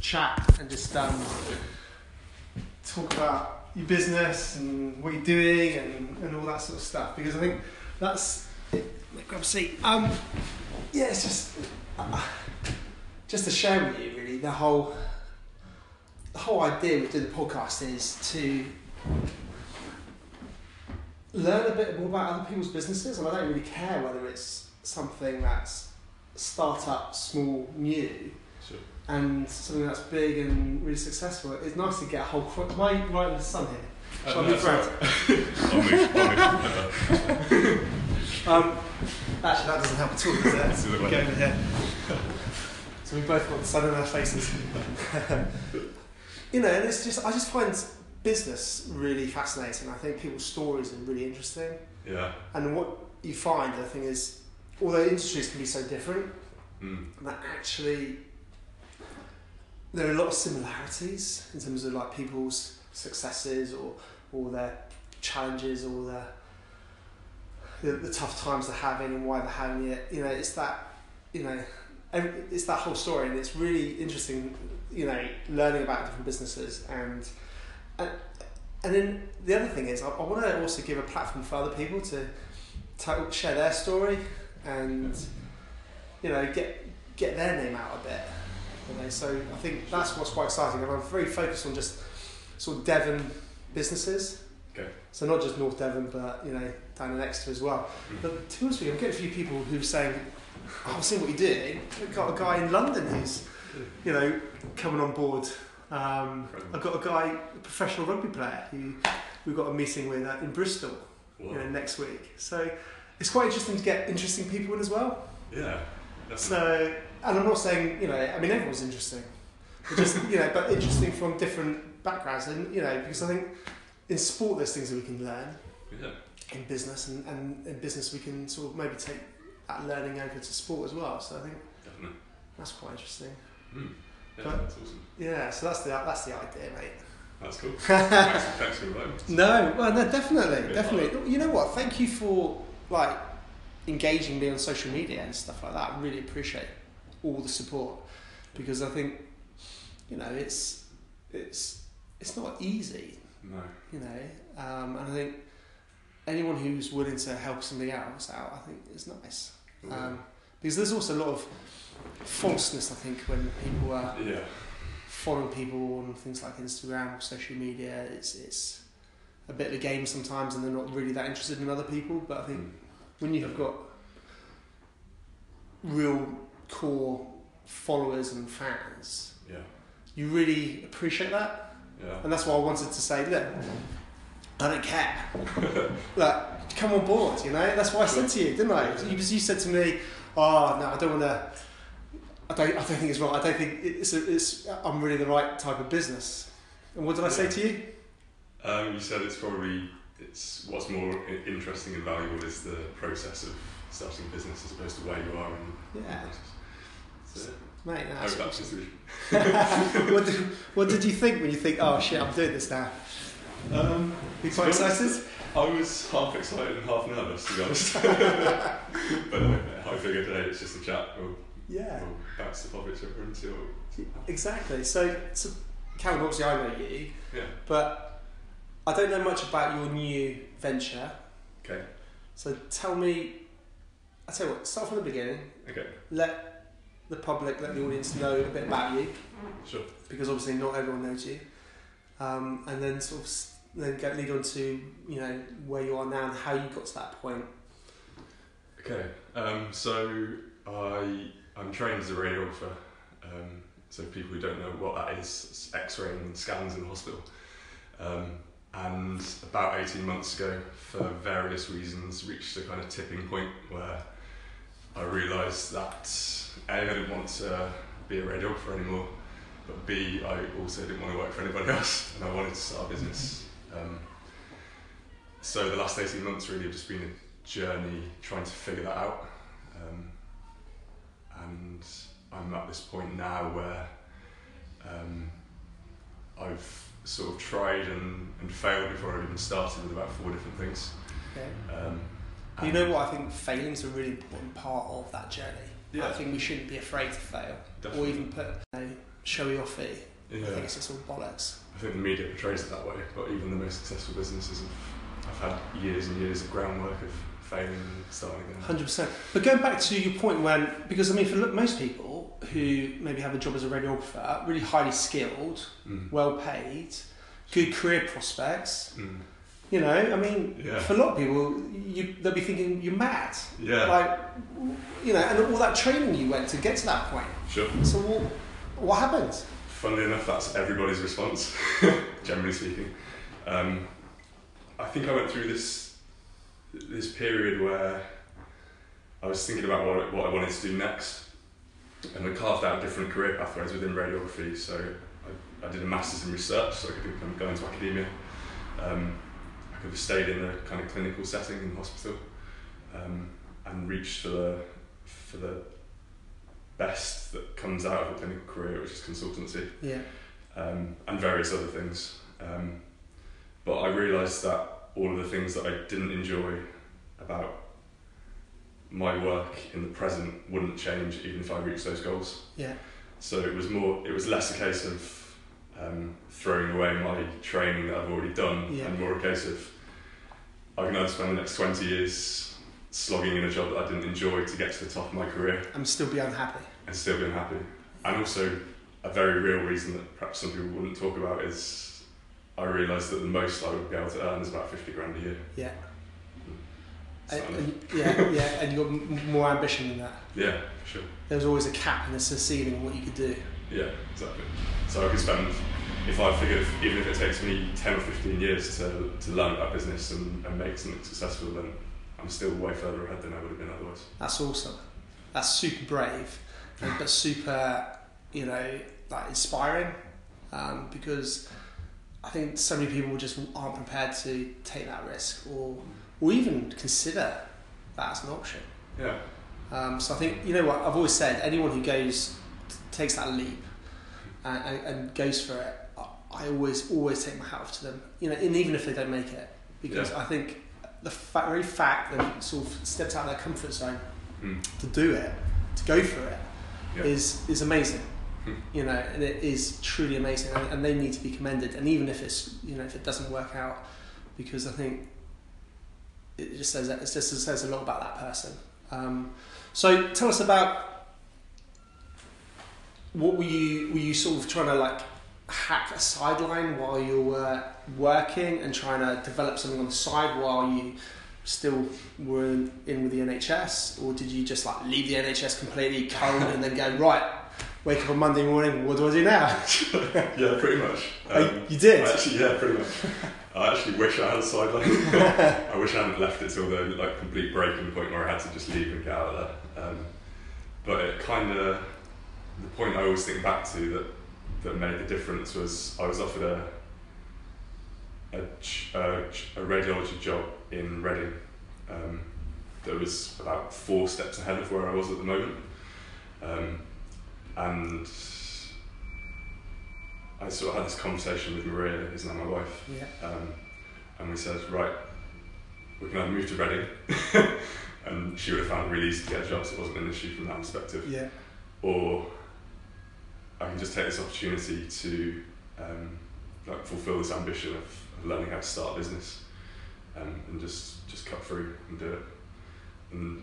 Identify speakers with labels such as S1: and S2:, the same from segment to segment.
S1: chat and just um, talk about your business and what you're doing and, and all that sort of stuff because I think that's grab a seat. Um, yeah, it's just uh, just to share with you really the whole the whole idea with doing the podcast is to learn a bit more about other people's businesses and I don't really care whether it's something that's startup, small, new
S2: Sure.
S1: and something that's big and really successful. It's nice to get a whole. Qu- Am I right in the sun here?
S2: Uh,
S1: Shall I
S2: no,
S1: move
S2: it's
S1: round?
S2: alright. I'll move, I'll.
S1: Um, actually, that doesn't help at all, does it? Go over here. so we both got the sun in our faces. you know, and it's just I just find business really fascinating. I think people's stories are really interesting,
S2: Yeah.
S1: and what you find, the thing is, although industries can be so different,
S2: Mm.
S1: that actually there are a lot of similarities in terms of like people's successes or or their challenges or their the, the tough times they're having and why they're having it. You know, it's that you know every, it's that whole story and it's really interesting. You know, learning about different businesses and and and then the other thing is I, I want to also give a platform for other people to, to share their story and you know get get their name out a bit. You know, so I think that's what's quite exciting, and I'm very focused on just sort of Devon businesses.
S2: Okay.
S1: So not just North Devon, but you know down in Exeter as well.
S2: Mm.
S1: But to be honest with you, I'm getting a few people who are saying, oh, "I've seen what you're doing." We've got a guy in London who's you know coming on board. Um, I've got a guy, a professional rugby player, who we've got a meeting with uh, in Bristol
S2: Wow.
S1: you know, next week. So it's quite interesting to get interesting people in as well.
S2: Yeah. Definitely.
S1: So, and I'm not saying, you know, I mean, everyone's interesting. But just, you know, but interesting from different backgrounds. And, you know, because I think in sport there's things that we can learn.
S2: yeah.
S1: In business, and, and in business we can sort of maybe take that learning over to sport as well. So I think
S2: Definitely.
S1: that's quite interesting.
S2: Mm. Yeah,
S1: But-
S2: that's awesome.
S1: Yeah, so that's the, that's the idea, mate.
S2: That's cool. thanks, thanks for inviting.
S1: No, well, no, definitely, definitely. You know what? Thank you for like engaging me on social media and stuff like that. I really appreciate all the support because I think you know it's it's it's not easy,
S2: No.
S1: you know, um, and I think anyone who's willing to help somebody else out, I think is nice um, because there's also a lot of falseness. I think when people are
S2: yeah.
S1: following people on things like Instagram or social media, it's it's a bit of a game sometimes, and they're not really that interested in other people. But I think
S2: Mm.
S1: when you've got real core followers and fans,
S2: Yeah.
S1: you really appreciate that,
S2: Yeah.
S1: and that's why I wanted to say, look, I don't care. like, come on board, you know. That's why I said to you, didn't I? You, you said to me, "Oh no, I don't want to." I don't, I don't think it's right. I don't think it's, a, it's. I'm really the right type of business. And what did I say to you?
S2: Um, you said it's probably it's what's more interesting and valuable is the process of starting a business as opposed to where you are in
S1: Yeah.
S2: the process. So,
S1: Mate,
S2: I
S1: that's
S2: hope that's the solution.
S1: what, did, what did you think when you think, oh shit, I'm doing this now?
S2: Um,
S1: You quite excited?
S2: I was half excited and half nervous, to be honest. but uh, I figured today it's just a chat. We'll,
S1: Yeah,
S2: we'll bounce the over and
S1: exactly. So, so obviously I know you,
S2: Yeah.
S1: but I don't know much about your new venture.
S2: Okay.
S1: So tell me, I tell you what, start from the beginning.
S2: Okay.
S1: Let the public, let the audience know a bit about you,
S2: Sure.
S1: because obviously not everyone knows you. Um, and then sort of then get lead on to you know where you are now and how you got to that point.
S2: Okay. Um, so I I'm trained as a radiographer. Um, so people who don't know what that is, X-ray and scans in hospital. Um, and about 18 months ago, for various reasons, reached a kind of tipping point where I realised that A, I didn't want to be a radiographer anymore, but B, I also didn't want to work for anybody else, and I wanted to start a business. Um, so the last 18 months really have just been a journey trying to figure that out. And I'm at this point now where um, I've sort of tried and, and failed before I even started with about four different things.
S1: Okay.
S2: Um,
S1: You know what? I think failing is a really important part of that journey.
S2: Yeah.
S1: I think we shouldn't be afraid to fail, or even put you know, showy off it. I think it's just all bollocks.
S2: I think the media portrays it that way, but even the most successful businesses have, have had years and years of groundwork of failing and starting again.
S1: Hundred percent. But going back to your point, when because I mean, for look, most people who maybe have a job as a radiographer, really highly skilled,
S2: Mm.
S1: well paid, good career prospects.
S2: Mm.
S1: You know, I mean,
S2: Yeah.
S1: for a lot of people, you, they'll be thinking you're mad.
S2: Yeah,
S1: Like, you know, and all that training you went to get to that point.
S2: sure.
S1: So what, what happened?
S2: Funnily enough, that's everybody's response, generally speaking. Um, I think I went through this this period where I was thinking about what, I- what I wanted to do next, and I carved out different career pathways within radiography. So I, I did a master's in research, so I could become, go into academia. Um, I could have stayed in a kind of clinical setting in hospital, um, and reached for the for the best that comes out of a clinical career, which is consultancy
S1: Yeah.
S2: um, and various other things. Um, but I realised that all of the things that I didn't enjoy about my work in the present wouldn't change even if I reached those goals.
S1: Yeah.
S2: So it was more, it was less a case of um, throwing away my training that I've already done,
S1: Yeah.
S2: and more a case of I can either spend the next twenty years slogging in a job that I didn't enjoy to get to the top of my career,
S1: I'm still be unhappy.
S2: and still be unhappy. And also, a very real reason that perhaps some people wouldn't talk about is I realised that the most I would be able to earn is about 50 grand a year.
S1: Yeah.
S2: So,
S1: And, and, yeah, yeah, and you got m- more ambition than that.
S2: yeah, for sure.
S1: There was always a cap and there's a ceiling on what you could do.
S2: Yeah, exactly. So I could spend, if I figured, even if it takes me 10 or 15 years to, to learn about business and, and make something successful, then I'm still way further ahead than I would have been otherwise.
S1: That's awesome. That's super brave, and, but super, you know, like inspiring. Um, because I think so many people just aren't prepared to take that risk or or even consider that as an option.
S2: Yeah,
S1: Um, so I think you know what I've always said. Anyone who goes takes that leap and, and, goes for it, I- always always take my hat off to them. You know, and even if they don't make it, because
S2: Yeah.
S1: I think the fa- very fact that they've sort of stepped out of their comfort zone
S2: mm.
S1: to do it, to go for it, is
S2: Yeah.
S1: is amazing.
S2: Hmm.
S1: You know, and it is truly amazing, and, and they need to be commended. And even if it's you know if it doesn't work out, because I think it just says it just says a lot about that person. Um, so tell us about what were you were you sort of trying to like hack a sideline while you were working and trying to develop something on the side while you still were in, in with the NHS, or did you just like leave the NHS completely cold and then go right? Wake up on Monday morning. What do I do now?
S2: yeah, pretty much.
S1: Oh,
S2: Um,
S1: you did.
S2: Actually, yeah, pretty much. I actually wish I had a sideline. I wish I hadn't left it till the like complete breaking point where I had to just leave and get out of there. Um, but it kind of the point I always think back to that that made the difference was I was offered a a, a, a radiology job in Reading um, that was about four steps ahead of where I was at the moment. Um, and I sort of had this conversation with Maria, who's now my wife,
S1: Yeah.
S2: um, and we said, right, we can either move to Reading, and she would have found it really easy to get a job, so it wasn't an issue from that perspective,
S1: Yeah.
S2: or I can just take this opportunity to um, like fulfill this ambition of, of learning how to start a business, um, and just just cut through and do it, and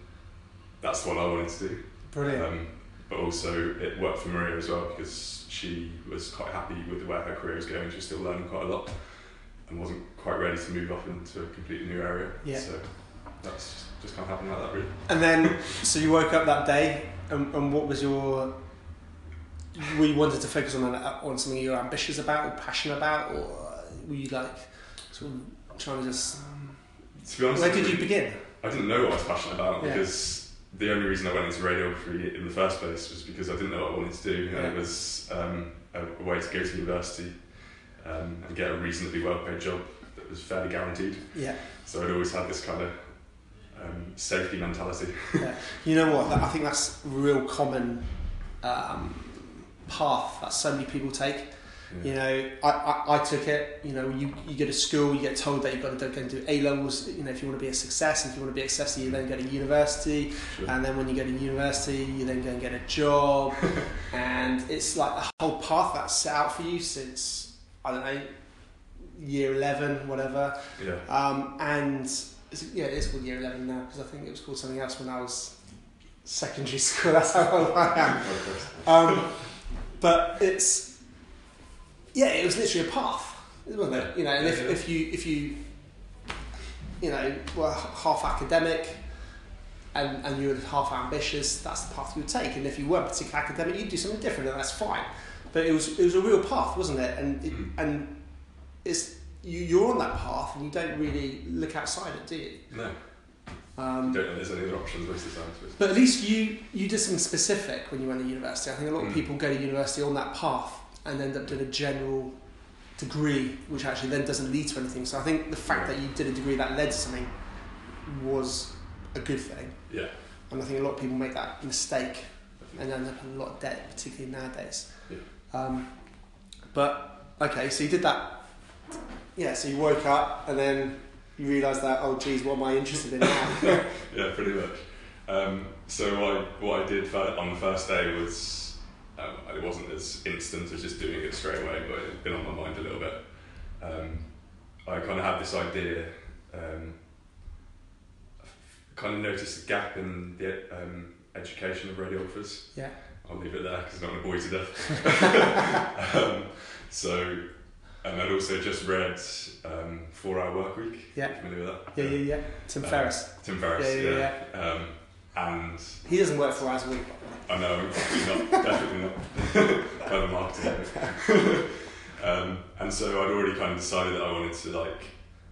S2: that's what I wanted to do.
S1: Brilliant.
S2: Um, but also it worked for Maria as well because she was quite happy with where her career was going. She was still learning quite a lot and wasn't quite ready to move off into a completely new area.
S1: Yeah.
S2: So that's just kind of happened like that really.
S1: And then, so you woke up that day, and, and what was your? Were you wanted to focus on on something you were ambitious about or passionate about, or were you like sort of trying to just?
S2: To be honest,
S1: Where did you begin?
S2: I didn't know what I was passionate about
S1: Yeah.
S2: because the only reason I went into radiography in the first place was because I didn't know what I wanted to do, and
S1: Yeah.
S2: it was um, a, a way to go to university um, and get a reasonably well-paid job that was fairly guaranteed.
S1: Yeah.
S2: So I'd always had this kind of um, safety mentality.
S1: yeah. You know what? That, I think that's a real common um, path that so many people take. You know, I, I, I took it. You know, you, you go to school, you get told that you've got to go and do A levels. You know, if you want to be a success, if you want to be a success, you then go to university,
S2: Sure.
S1: and then when you go to university, you then go and get a job, and it's like a whole path that's set out for you since I don't know, year eleven, whatever.
S2: yeah.
S1: Um, and it's, yeah, it's called year eleven now because I think it was called something else when I was secondary school. That's how old I am. Um, but it's yeah, it was literally a path, wasn't it? You know, and if, if you if you you know were half academic and, and you were half ambitious, that's the path you would take. And if you weren't particularly academic, you'd do something different, and that's fine. But it was it was a real path, wasn't it? And it,
S2: Mm.
S1: and it's you, you're on that path, and you don't really look outside it, do you?
S2: No,
S1: Um,
S2: don't know there's any other options most of the time.
S1: But at least you you did something specific when you went to university. I think a lot of
S2: Mm.
S1: people go to university on that path and end up doing a general degree, which actually then doesn't lead to anything. So I think the fact that you did a degree that led to something was a good thing.
S2: Yeah.
S1: And I think a lot of people make that mistake and end up in a lot of debt, particularly nowadays.
S2: Yeah.
S1: Um, but okay, so you did that. Yeah, so you woke up and then you realised that oh geez, what am I interested in now?
S2: Yeah, pretty much. Um, so what I, what I did on the first day was um, it wasn't as instant as just doing it straight away, but it had been on my mind a little bit. Um, I kind of had this idea. Um, kind of noticed a gap in the um, education of radiographers.
S1: yeah,
S2: I'll leave it there because I don't want to bore you to death. um, so, and I'd also just read um, Four Hour Work Week.
S1: Yeah.
S2: You familiar with that?
S1: yeah, yeah, yeah. Tim
S2: Um,
S1: Ferriss.
S2: Tim Ferriss.
S1: Yeah, yeah,
S2: yeah. Um, and
S1: He doesn't work four hours a week.
S2: I know, not, definitely not. By the marketing. um, and so I'd already kind of decided that I wanted to like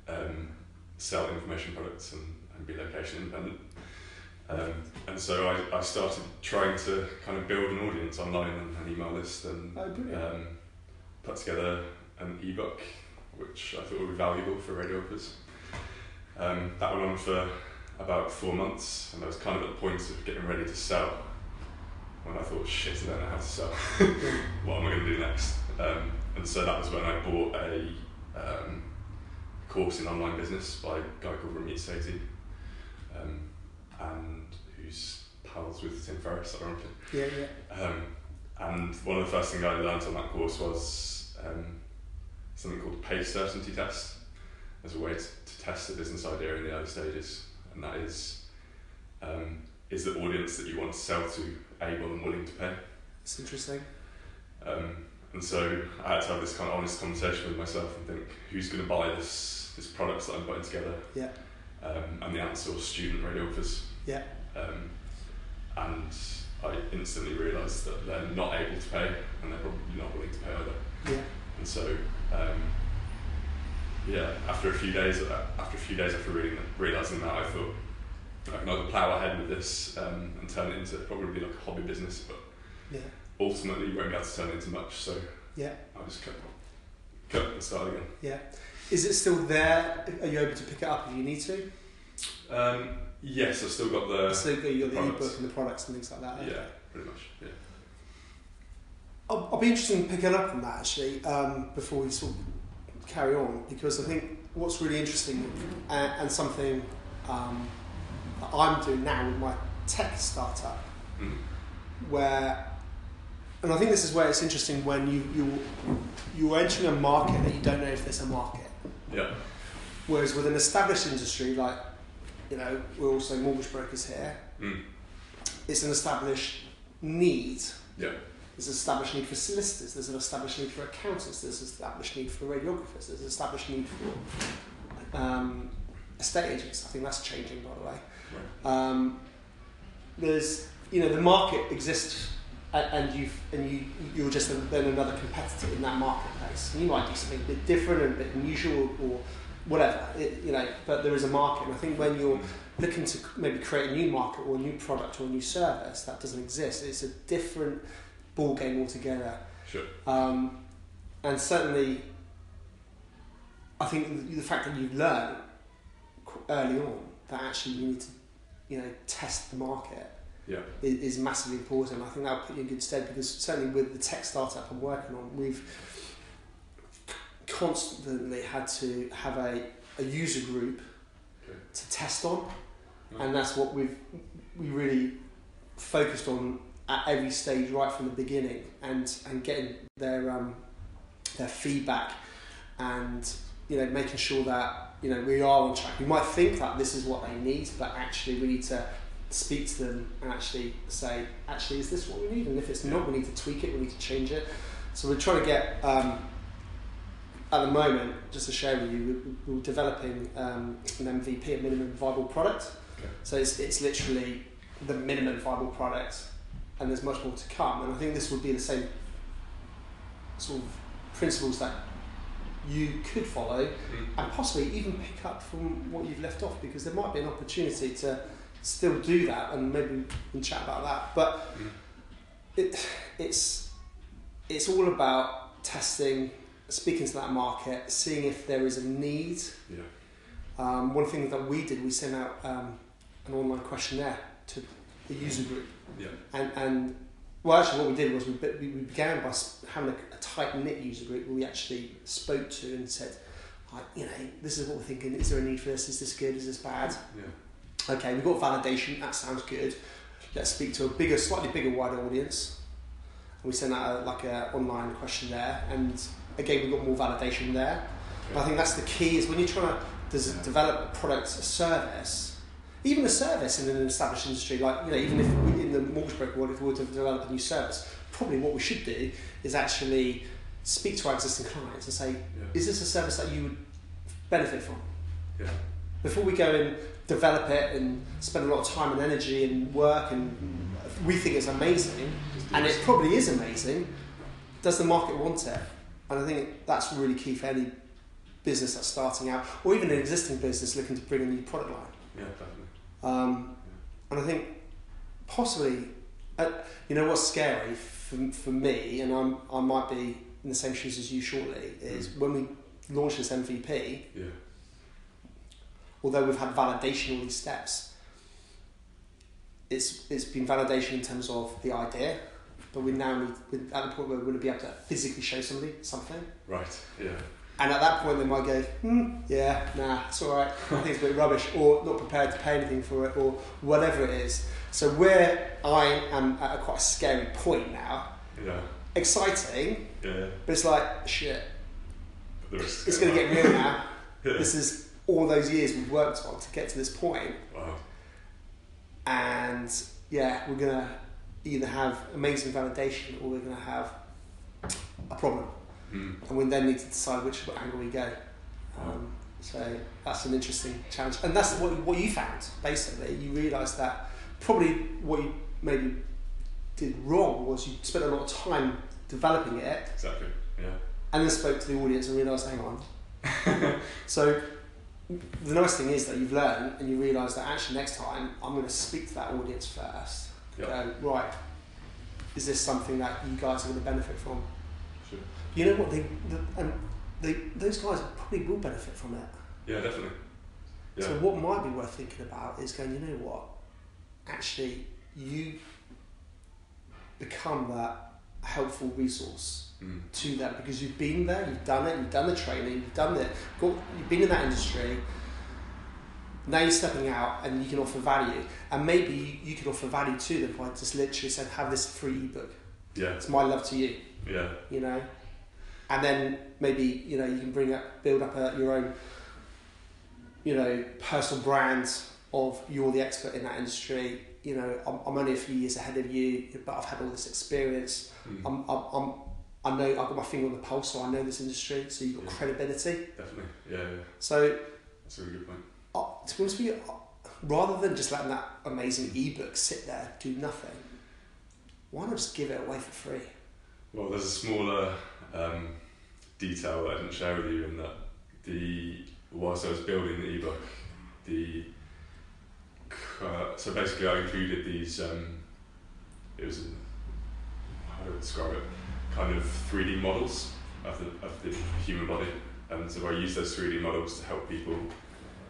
S2: um, sell information products and, and be location independent. Um, and so I, I started trying to kind of build an audience online and an email list and
S1: Oh,
S2: um, put together an ebook which I thought would be valuable for radiographers. Um, that went on for about four months, and I was kind of at the point of getting ready to sell when I thought, shit, I don't know how to sell. what am I going to do next? Um, and so that was when I bought a um, course in online business by a guy called Ramit Sethi, um, and who's pals with Tim Ferriss, ironically.
S1: Yeah, yeah.
S2: Um, and one of the first things I learned on that course was um, something called pace certainty test as a way to, to test a business idea in the early stages. And that is, um, is the audience that you want to sell to able and willing to pay?
S1: It's interesting.
S2: Um, and so I had to have this kind of honest conversation with myself and think, who's going to buy this, this product that I'm putting together?
S1: Yeah.
S2: Um, and the answer was student radiographers.
S1: Yeah.
S2: Um, and I instantly realised that they're not able to pay and they're probably not willing to pay either.
S1: Yeah.
S2: And so, um, yeah, after a few days, after a few days after reading, realising that, I thought I can either plough ahead with this um, and turn it into probably like a hobby business, but
S1: Yeah.
S2: ultimately you won't be able to turn it into much. So
S1: Yeah.
S2: I just cut, cut and start again.
S1: Yeah. Is it still there? Are you able to pick it up if you need to?
S2: Um, yes, I've still got the
S1: so you got the
S2: products.
S1: ebook and the products and things like that.
S2: yeah, pretty much. Yeah.
S1: I'll, I'll be interested in picking up on that actually um, before we sort of carry on because I think what's really interesting and, and something um, that I'm doing now with my tech startup
S2: Mhm.
S1: where and I think this is where it's interesting when you you you're entering a market that you don't know if there's a market.
S2: Yeah.
S1: Whereas with an established industry like you know we're also mortgage brokers here,
S2: Mm.
S1: it's an established need.
S2: Yeah.
S1: There's an established need for solicitors. There's an established need for accountants. There's an established need for radiographers. There's an established need for um, estate agents. I think that's changing, by the way. Um, there's, you know, the market exists, and, and you and you you're just then another competitor in that marketplace. And you might do something a bit different and a bit unusual or whatever, it, you know. But there is a market, and I think when you're looking to maybe create a new market or a new product or a new service that doesn't exist, it's a different ball game altogether.
S2: Sure.
S1: Um, and certainly, I think the, the fact that you've learned early on that actually you need to, you know, test the market
S2: Yeah.
S1: is, massively important. I think that'll put you in good stead because certainly with the tech startup I'm working on, we've constantly had to have a, a user group
S2: Okay.
S1: to test on, and that's what we've we really focused on at every stage right from the beginning, and and getting their um, their feedback, and you know making sure that you know we are on track. We might think that this is what they need, but actually we need to speak to them and actually say, actually, is this what we need? And if it's not, we need to tweak it. We need to change it. So we're trying to get. Um, at the moment, just to share with you, we- we're developing um, an MVP, a minimum viable product.
S2: Okay.
S1: So it's, it's literally the minimum viable product, and there's much more to come. And I think this would be the same sort of principles that you could follow,
S2: Mm.
S1: and possibly even pick up from what you've left off, because there might be an opportunity to still do that, and maybe we can chat about that. But
S2: Mm.
S1: it, it's it's all about testing, speaking to that market, seeing if there is a need.
S2: Yeah.
S1: Um, one thing that we did, we sent out um, an online questionnaire to the user group,
S2: Yeah.
S1: and and well, actually, what we did was we we began by having a, a tight knit user group where we actually spoke to and said, like, you know, this is what we're thinking. Is there a need for this? Is this good? Is this bad?
S2: Yeah.
S1: Okay, we've got validation. That sounds good. Let's speak to a bigger, slightly bigger, wider audience. And we sent out a, like a online questionnaire, and again, we got more validation there. I think that's the key is when you're trying to des-
S2: Yeah.
S1: develop a product, a service, even a service in an established industry, like you know, even if we, in the mortgage broker world, if we were to develop a new service, probably what we should do is actually speak to our existing clients and say,
S2: Yeah.
S1: is this a service that you would benefit from?
S2: Yeah.
S1: before we go and develop it and spend a lot of time and energy and work and we think it's amazing and it probably is amazing does the market want it and i think that's really key for any business that's starting out or even an existing business looking to bring a new product line
S2: Yeah, definitely.
S1: Um, and i think possibly uh, you know what's scary for, for me and I'm, i might be in the same shoes as you shortly is when we launch this mvp
S2: Yeah.
S1: although we've had validation all these steps, it's it's been validation in terms of the idea, but we now need at the point where we're going to be able to physically show somebody something,
S2: Right. Yeah.
S1: And at that point they might go, hmm, yeah, nah, it's all right, I think it's a bit rubbish, or not prepared to pay anything for it, or whatever it is. So where I am at a quite a scary point now,
S2: Yeah.
S1: exciting,
S2: Yeah.
S1: but it's like shit, it's going to get real now.
S2: Yeah.
S1: This is all those years we've worked on to get to this point.
S2: Wow.
S1: and yeah, we're gonna either have amazing validation or we're gonna have a problem,
S2: Mm.
S1: and we then need to decide which angle we go. Um, so that's an interesting challenge, and that's what what you found basically. You realised that probably what you maybe did wrong was you spent a lot of time developing it,
S2: Exactly. Yeah.
S1: and then spoke to the audience and realised, hang on. so the nice thing is that you've learned and you realise that actually next time I'm going to speak to that audience first.
S2: Yeah.
S1: Go, right, is this something that you guys are going to benefit from? You know what? They, the, and they, those guys probably will benefit from it.
S2: Yeah, definitely. Yeah.
S1: So what might be worth thinking about is going, you know what? Actually, you become that helpful resource
S2: Mm.
S1: to them because you've been there, you've done it, you've done the training, you've done it, got, you've been in that industry. Now you're stepping out and you can offer value, and maybe you, you could offer value to them by just literally saying, "Have this free ebook.
S2: Yeah.
S1: It's my love to you."
S2: Yeah.
S1: You know, and then maybe you know you can bring up, build up a, your own, you know, personal brand of you're the expert in that industry. You know, I'm, I'm only a few years ahead of you, but I've had all this experience.
S2: Mm.
S1: I'm, I'm, I'm, I know I've got my finger on the pulse, so I know this industry. So you've got
S2: Yeah.
S1: credibility.
S2: Definitely. Yeah. yeah.
S1: So
S2: That's a really good point.
S1: uh, to be honest with you, uh, rather than just letting that amazing ebook sit there do nothing, why not just give it away for free?
S2: Well, there's a smaller um, detail that I didn't share with you in that the whilst I was building the ebook, the uh, so basically I included these. Um, it was how do I describe it? Kind of 3D models of the of the human body, and so I used those 3D models to help people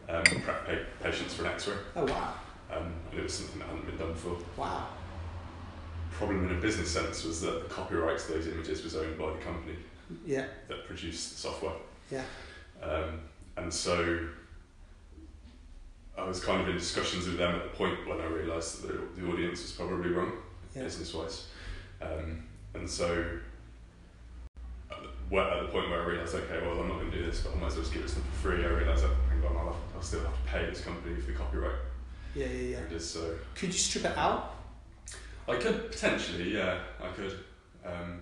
S2: um, prep pa- patients for an X-ray,
S1: Oh wow,
S2: um, and it was something that hadn't been done before
S1: wow,
S2: problem in a business sense was that the copyright to those images was owned by the company
S1: yeah,
S2: that produced the software.
S1: Yeah.
S2: Um, and so I was kind of in discussions with them at the point when I realised that the, the audience was probably wrong,
S1: Yeah.
S2: business wise. Um, and so at the, at the point where I realised, okay, well, I'm not going to do this, but I might as well just give it to them for free, I realised that, hang on, I'll, have, I'll still have to pay this company for the copyright.
S1: Yeah, yeah, yeah.
S2: It is so.
S1: Could you strip it out?
S2: I could potentially, yeah, I could. Um,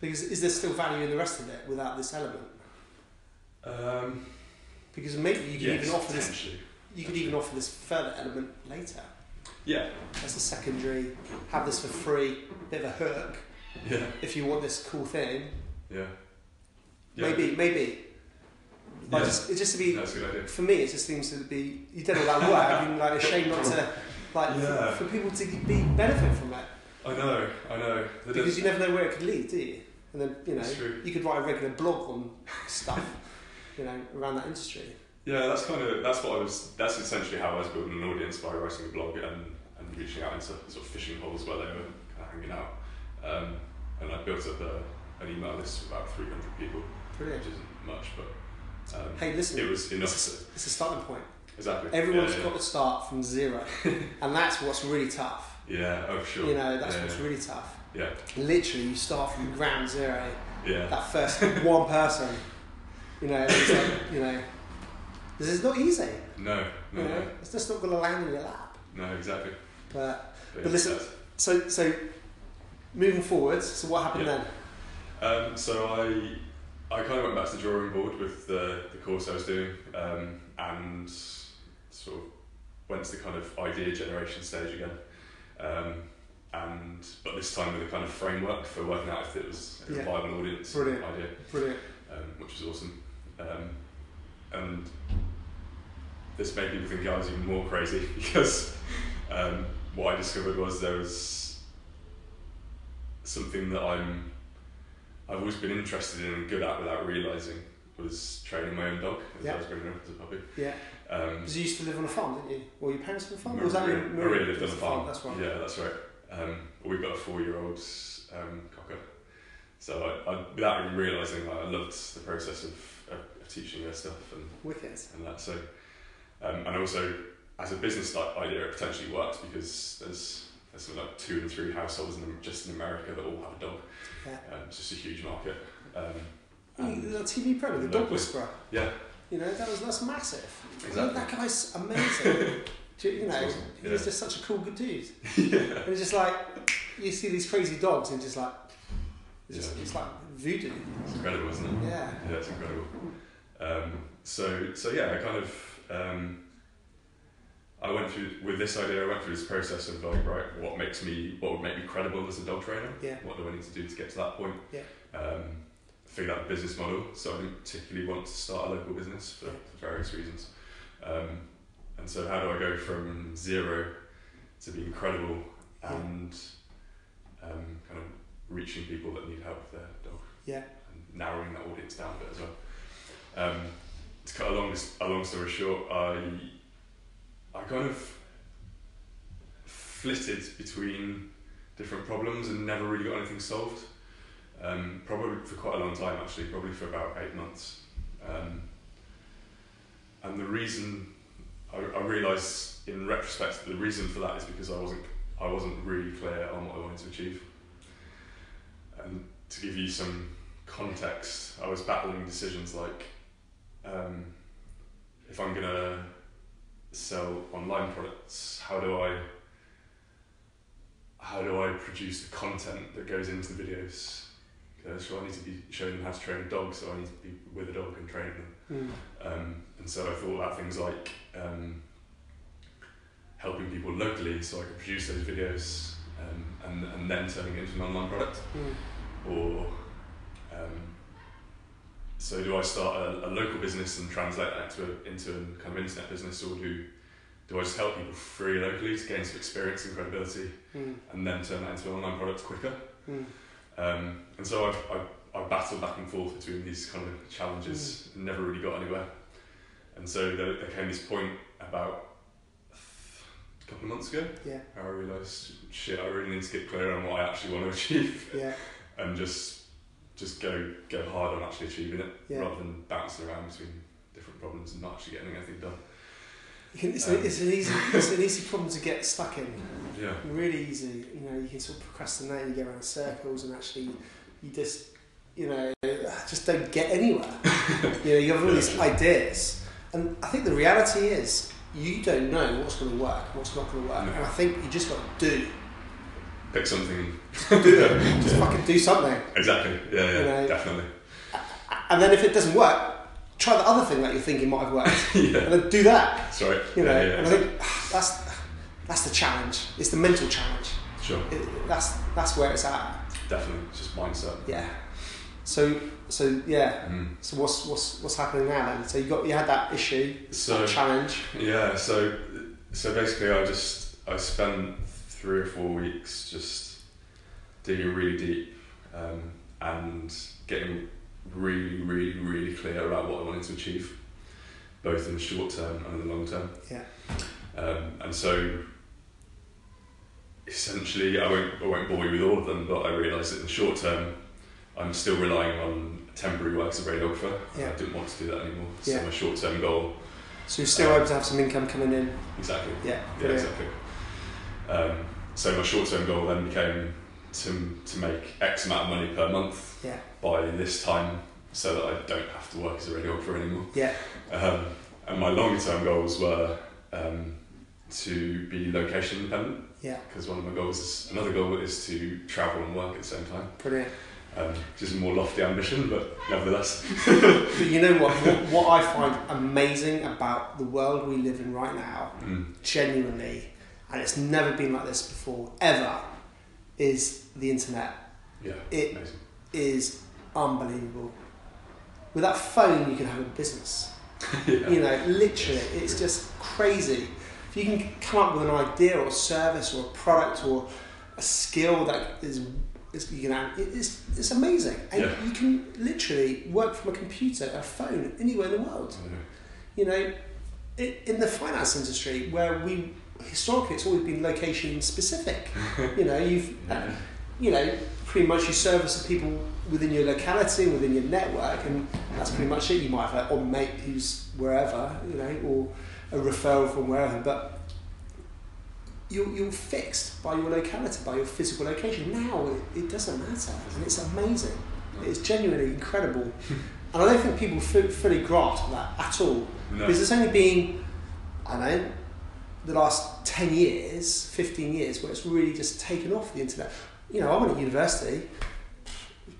S1: Because is there still value in the rest of it without this element?
S2: um,
S1: Because maybe you could
S2: yes,
S1: even offer this. You could even offer this further element later.
S2: Yeah,
S1: As a secondary, have this for free, bit of a hook.
S2: yeah,
S1: If you want this cool thing,
S2: yeah. yeah.
S1: maybe, maybe. Like
S2: Yeah.
S1: just, it just to be
S2: That's a good idea.
S1: for me, it just seems to be you don't know that work. I mean, like a shame not to like
S2: Yeah.
S1: for, for people to be benefit from that.
S2: I know, I know. There
S1: because you never know where it could lead, do you? And then you know you could write a regular blog on stuff, you know, around that industry.
S2: Yeah, that's kind of that's what I was. That's essentially how I was building an audience by writing a blog and, and reaching out into sort of fishing holes where they were kind of hanging out. Um, and I built up a, an email list of about 300 people,
S1: Brilliant.
S2: which isn't much, but um,
S1: Hey, listen,
S2: it was enough.
S1: it's, a, it's a starting point.
S2: Exactly.
S1: Everyone's
S2: yeah,
S1: got to start from zero, and that's what's really tough.
S2: yeah. oh sure.
S1: You know, that's
S2: yeah,
S1: what's really tough.
S2: yeah,
S1: Literally, you start from ground zero.
S2: yeah,
S1: That first one person, you know, it's like, you know, this is not easy.
S2: no, no,
S1: You know,
S2: no,
S1: it's just not going to land in your lap.
S2: no, exactly.
S1: But
S2: But,
S1: But listen- so, so moving forwards. So what happened then?
S2: Um, so I, I kind of went back to the drawing board with the, the course I was doing, um, and sort of went to the kind of idea generation stage again. Um, and but this time with a kind of framework for working out if it was a
S1: Yeah.
S2: viable audience
S1: Brilliant.
S2: idea,
S1: Brilliant.
S2: um, which was awesome. Um, and this made people think I was even more crazy because um, what I discovered was there was something that I'm I've always been interested in and good at without realizing was training my own dog as
S1: Yeah.
S2: I was growing up as a puppy.
S1: Yeah.
S2: Um,
S1: Because you used to live on a farm, didn't you? Or your parents on a farm?
S2: Maria,
S1: was that in
S2: Maria lived on a
S1: the
S2: farm.
S1: That's right.
S2: Yeah, that's right. Um, we've got a four-year-old um, cocker. So I, I, without even realising, I loved the process of, of, of teaching her stuff and,
S1: Wicked.
S2: and that. So, um, and also as a business like, idea, it potentially works because there's there's something like two and three households in, just in America that all have a dog.
S1: Yeah.
S2: Um, it's just a huge market. Um, and
S1: The TV program, the dog whisperer.
S2: yeah,
S1: You know, that was that's massive. I mean,
S2: Exactly.
S1: that guy's amazing. You, you know,
S2: awesome.
S1: he was
S2: Yeah.
S1: just such a cool good dude.
S2: yeah,
S1: And it's just like you see these crazy dogs and just like it's, just, it's like voodoo.
S2: it's incredible, isn't it?
S1: Yeah.
S2: Yeah, it's incredible. Um, so, so yeah, I kind of, um, I went through with this idea. I went through this process of like, right, what makes me, what would make me credible as a dog trainer?
S1: Yeah.
S2: What do I need to do to get to that point?
S1: Yeah.
S2: Um, figured out the business model. So I didn't particularly want to start a local business for, for various reasons. Um, and so, how do I go from zero to being credible
S1: Yeah.
S2: and um, kind of reaching people that need help with their dog?
S1: Yeah.
S2: and narrowing that audience down a bit as well. Um, to cut a long, a long story short, I, I kind of flitted between different problems and never really got anything solved. Um, probably for quite a long time, actually, probably for about eight months. Um, and the reason I, I realised in retrospect the reason for that is because I wasn't I wasn't really clear on what I wanted to achieve. And to give you some context, I was battling decisions like um, if I'm gonna sell online products, how do I how do I produce the content that goes into the videos? Uh, so I need to be showing them how to train a dog, so I need to be with a dog and train them.
S1: Mm.
S2: Um, and so I thought about things like um, helping people locally so I could produce those videos um, and, and then turning it into an online product.
S1: Mm.
S2: Or um, so do I start a, a local business and translate that into, a, into a kind of internet business or do, do I just help people free locally to gain some experience and credibility
S1: Mm.
S2: and then turn that into an online product quicker?
S1: Mm.
S2: Um, and so I've, I've, I've battled back and forth between these kind of challenges and never really got anywhere. And so there, there came this point about a couple of months ago
S1: Yeah.
S2: where I realised, shit, I really need to get clear on what I actually want to achieve
S1: Yeah.
S2: and just just go go hard on actually achieving it
S1: Yeah.
S2: rather than bouncing around between different problems and not actually getting anything done.
S1: Can, it's,
S2: Um,
S1: a, it's an easy it's an easy problem to get stuck in.
S2: Yeah,
S1: Really easy. You know, you can sort of procrastinate, you get around in circles, and actually, you just you know just don't get anywhere. you know, you have all these ideas, and I think the reality is you don't know what's going to work, what's not going to work,
S2: No.
S1: and I think you just got to do.
S2: pick something.
S1: Do it. Just
S2: Yeah.
S1: fucking do something.
S2: Exactly. Yeah, yeah,
S1: You know,
S2: definitely.
S1: And then if it doesn't work, try the other thing that you're thinking might have worked,
S2: yeah,
S1: and then do that.
S2: sorry.
S1: You know,
S2: yeah, yeah,
S1: and I think ah, that's that's the challenge. It's the mental challenge.
S2: sure,
S1: It, that's that's where it's at.
S2: definitely. It's just mindset.
S1: Yeah. So so yeah.
S2: Mm.
S1: So what's what's what's happening now then? So you got you had that issue,
S2: So
S1: that challenge.
S2: yeah, so so basically, I just I spent three or four weeks just digging really deep um, and getting really, really, really clear about what I wanted to achieve, both in the short term and in the long term.
S1: Yeah.
S2: Um, and so essentially, I won't, I won't bore you with all of them, but I realised that in the short term, I'm still relying on temporary work as a radiographer.
S1: Yeah.
S2: I didn't want to do that anymore.
S1: Yeah.
S2: So my short term goal,
S1: So you're still
S2: Um,
S1: able to have some income coming in.
S2: exactly.
S1: Yeah.
S2: Yeah,
S1: Brilliant.
S2: exactly. Um, so my short term goal then became to, to make X amount of money per month
S1: Yeah.
S2: by this time so that I don't have to work as a radiographer anymore.
S1: Yeah.
S2: Um, and my long term goals were um, to be location independent
S1: Yeah.
S2: because one of my goals is another goal is to travel and work at the same time.
S1: Brilliant.
S2: Um, which is a more lofty ambition, but nevertheless.
S1: But you know what? what? What I find amazing about the world we live in right now,
S2: Mm,
S1: genuinely, and it's never been like this before, ever, is the internet.
S2: yeah,
S1: It
S2: amazing.
S1: is unbelievable. With that phone, you can have a business.
S2: yeah.
S1: You know, literally, it's just crazy. If you can come up with an idea or a service or a product or a skill that is, is you know, it's, it's amazing. And
S2: Yeah.
S1: you can literally work from a computer, a phone, anywhere in the world. You know, i in the finance industry, where we historically it's always been location specific. you know, you've
S2: Yeah.
S1: you know, pretty much you service the people within your locality, within your network, and that's pretty much it. You might have a mate who's wherever, you know, or a referral from wherever, but you're, you're fixed by your locality, by your physical location. Now it, it doesn't matter, and it's amazing. It's genuinely incredible. and I don't think people fu- fully grasp that at all.
S2: No.
S1: Because it's only been, I don't know, the last 10 years, 15 years, where it's really just taken off the internet. You know, I went to university,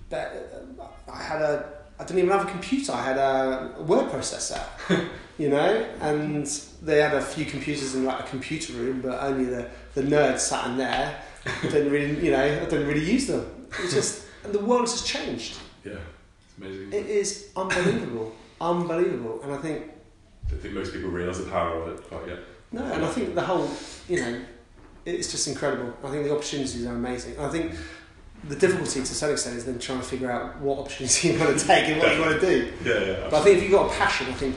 S1: but uh, I had a, I didn't even have a computer, I had a word processor, you know, and they had a few computers in like a computer room, but only the, the nerds sat in there. didn't really, you know, I didn't really use them. It's just, and the world has changed.
S2: Yeah, it's amazing.
S1: It is unbelievable, unbelievable. And I think
S2: I think most people realise the power of it quite yet.
S1: No, and I think the whole, you know, it's just incredible. I think the opportunities are amazing. I think the difficulty to some extent is then trying to figure out what opportunity you want to take and what you want to do.
S2: Yeah, yeah,
S1: But I think if you've got a passion, I think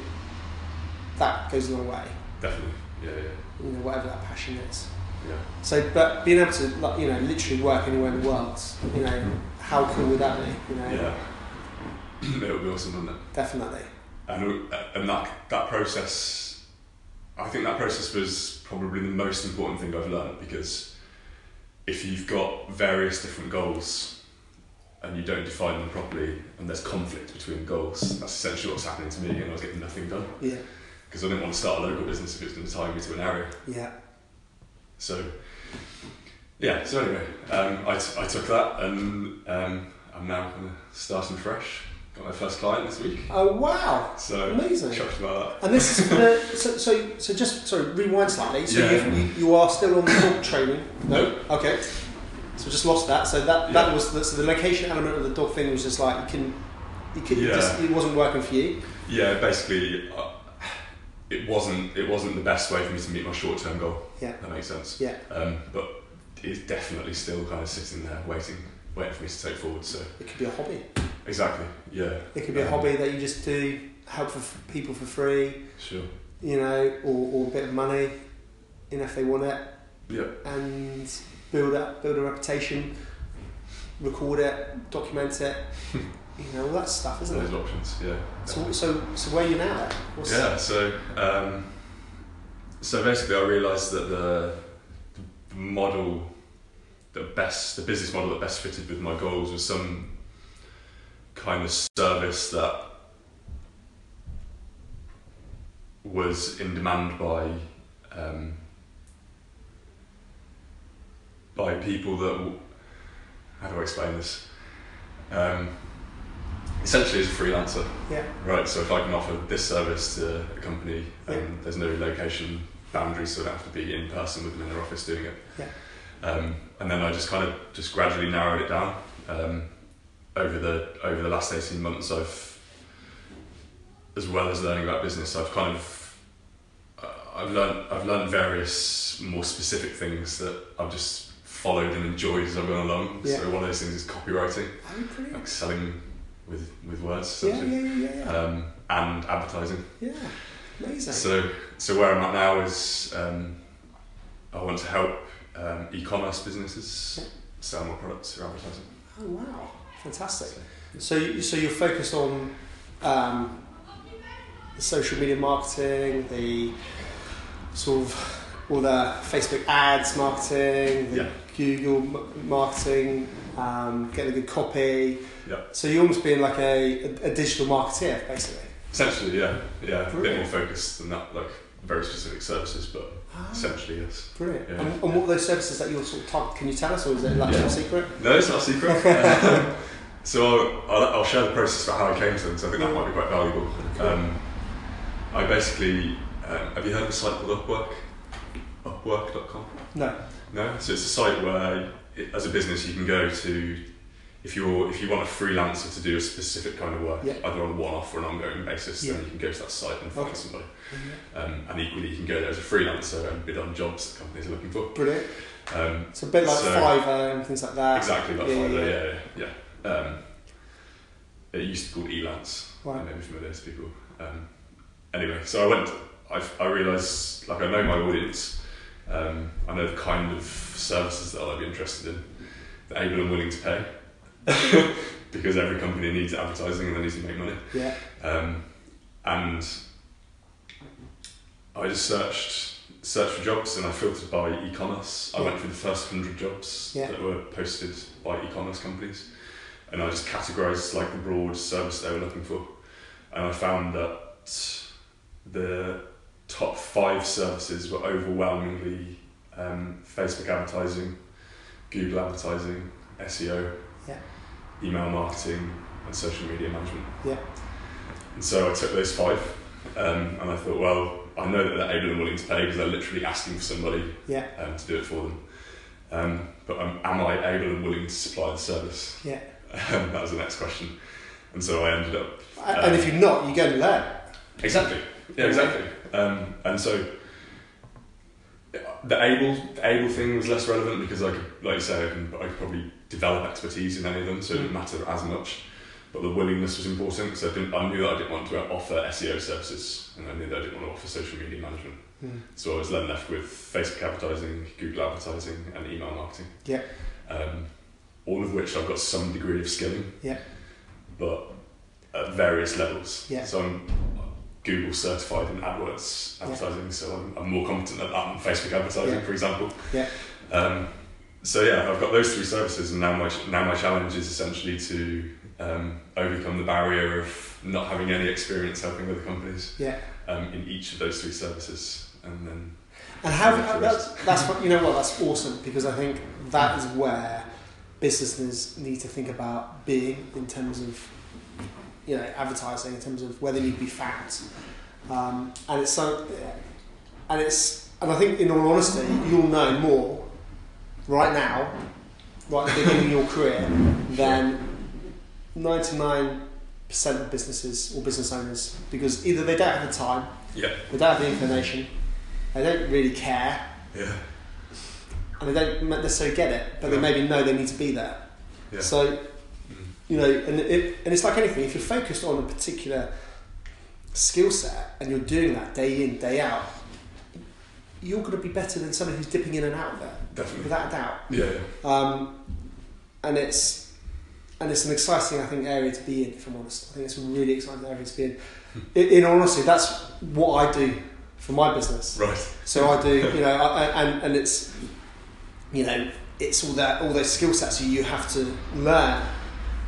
S1: that goes a long way.
S2: definitely. Yeah, yeah,
S1: You know, whatever that passion is.
S2: yeah.
S1: So, but being able to, like, you know, literally work anywhere in the world, you know, how cool would that be? You know,
S2: Yeah. it would be awesome, wouldn't it?
S1: definitely.
S2: And uh, and that that process, I think that process was probably the most important thing I've learned because if you've got various different goals and you don't define them properly and there's conflict between goals, that's essentially what's happening to me and I was getting nothing done
S1: Yeah,
S2: because I didn't want to start a local business if it was going to tie me to an area.
S1: yeah,
S2: So, yeah, so anyway, um, I, t- I took that and um, I'm now kind of starting fresh. Got my first client this week,
S1: Oh wow,
S2: so
S1: amazing.
S2: Shocked about that.
S1: And this is the, so, so so just sorry rewind slightly. So
S2: Yeah.
S1: you, you are still on the dog training.
S2: No,
S1: Okay. So just lost that. So that that
S2: Yeah.
S1: was the, so the location element of the dog thing was just like you can you could
S2: Yeah.
S1: just it wasn't working for you.
S2: yeah, basically, uh, it wasn't it wasn't the best way for me to meet my short term goal.
S1: Yeah.
S2: that makes sense.
S1: Yeah.
S2: Um, but it's definitely still kind of sitting there waiting, waiting for me to take forward. So
S1: It could be a hobby.
S2: Exactly, yeah.
S1: It could be a
S2: Um,
S1: hobby that you just do help for f- people for free.
S2: Sure.
S1: You know, or, or a bit of money, you know, if they want it,
S2: Yeah.
S1: and build up build a reputation. record it, document it, you know, all that stuff, isn't
S2: Those
S1: it?
S2: options, yeah.
S1: So, so, so where are you now? What's-
S2: Yeah, so um, so basically, I realised that the, the model that best, the business model that best fitted with my goals was some kind of service that was in demand by um, by people that how do I explain this? Um, essentially, as a freelancer,
S1: Yeah.
S2: Right, so if I can offer this service to a company and
S1: Yeah.
S2: there's no location boundaries, so I don't have to be in person with them in their office doing it.
S1: Yeah.
S2: Um, and then I just kind of just gradually narrowed it down. Over the over the last eighteen months, I've, as well as learning about business, I've kind of uh, I've learned I've learned various more specific things that I've just followed and enjoyed as I've gone along.
S1: Yeah.
S2: So one of those things is copywriting,
S1: Oh,
S2: like selling with with words.
S1: Yeah, yeah, yeah, yeah, yeah.
S2: um, and advertising.
S1: yeah. Amazing.
S2: So, so where I'm at now is um, I want to help um, e-commerce businesses sell more products through advertising.
S1: Oh wow, fantastic. So, you, so you're focused on um, the social media marketing, the sort of all the Facebook ads marketing, the
S2: Yeah.
S1: Google marketing, um, getting a good copy.
S2: Yeah.
S1: So you're almost being like a, a, a digital marketeer, basically.
S2: Essentially, yeah, yeah, a bit more focused than that, like very specific services, but
S1: Ah,
S2: essentially yes.
S1: brilliant.
S2: Yeah.
S1: And, and what are those services that you're sort of target? Can you tell us, or is it like
S2: Yeah.
S1: secret?
S2: No, it's not a secret. So I'll, I'll, I'll share the process for how I came to them, because I think that might be quite valuable. Um, I basically, um, have you heard of a site called Upwork? Upwork.com?
S1: No.
S2: No, so it's a site where, it, as a business, you can go to if you're if you want a freelancer to do a specific kind of work,
S1: Yeah.
S2: either on a one-off or an ongoing basis,
S1: Yeah.
S2: then you can go to that site and find
S1: Okay.
S2: somebody. Um, and equally, you can go there as a freelancer and bid on jobs that companies are looking for.
S1: Brilliant.
S2: Um,
S1: It's a bit like
S2: So-
S1: Fiverr and things like that.
S2: exactly like Fiverr,
S1: yeah,
S2: yeah. Um, it used to be called Elance.
S1: Right.
S2: I may be familiar those people. Um, anyway, so I went. I, I realised, like, I know my audience. Um, I know the kind of services that I'd be interested in. They're able and willing to pay, because every company needs advertising and they need to make money.
S1: Yeah.
S2: Um, and I just searched searched for jobs and I filtered by e-commerce. I
S1: Yeah.
S2: went through the first hundred jobs
S1: Yeah.
S2: that were posted by e-commerce companies, and I just categorised like the broad service they were looking for, and I found that the top five services were overwhelmingly um, Facebook advertising, Google advertising, SEO,
S1: Yeah.
S2: email marketing, and social media management.
S1: Yeah.
S2: And so I took those five, um, and I thought, well, I know that they're able and willing to pay because they're literally asking for somebody
S1: Yeah.
S2: um, to do it for them. Um, but um, am I able and willing to supply the service?
S1: Yeah.
S2: Um, that was the next question. And so I ended up
S1: And if you're not, you go and learn.
S2: Exactly. Yeah, exactly. Um, and so the able the able thing was less relevant because I could, like you say, I, can, I could probably develop expertise in any of them, so it didn't matter as much. But the willingness was important because I didn't. I knew that I didn't want to offer SEO services, and I knew that I didn't want to offer social media management.
S1: Mm.
S2: So I was then left with Facebook advertising, Google advertising, and email marketing.
S1: Yeah.
S2: Um, all of which I've got some degree of skill in.
S1: Yeah.
S2: But at various levels.
S1: Yeah.
S2: So I'm Google certified in AdWords
S1: Yeah.
S2: advertising, so I'm, I'm more competent at that than Facebook advertising,
S1: Yeah.
S2: for example.
S1: Yeah.
S2: Um, so yeah, I've got those three services, and now my now my challenge is essentially to um, overcome the barrier of not having any experience helping other companies
S1: Yeah.
S2: um, in each of those three services, and then
S1: And how that's, that's what you know what that's awesome because I think that is where businesses need to think about being in terms of you know advertising in terms of where they need to be found um, and it's so and it's and I think in all honesty you'll know more right now right at the beginning of your career than 99% of businesses or business owners because either they don't have the time
S2: yeah,
S1: they don't have the inclination, they don't really care,
S2: yeah,
S1: and they don't necessarily get it, but they maybe know they need to be there.
S2: yeah.
S1: So, you know, and, it, and it's like anything, if you're focused on a particular skill set and you're doing that day in, day out, you're going to be better than someone who's dipping in and out of there,
S2: definitely.
S1: without a doubt.
S2: Yeah, yeah.
S1: Um, and it's and it's an exciting, I think, area to be in. If I'm honest, I think it's a really exciting area to be in. in, in honesty, that's what I do for my business.
S2: Right.
S1: So I do, you know, I, I- and and it's, you know, it's all that all those skill sets you have to learn.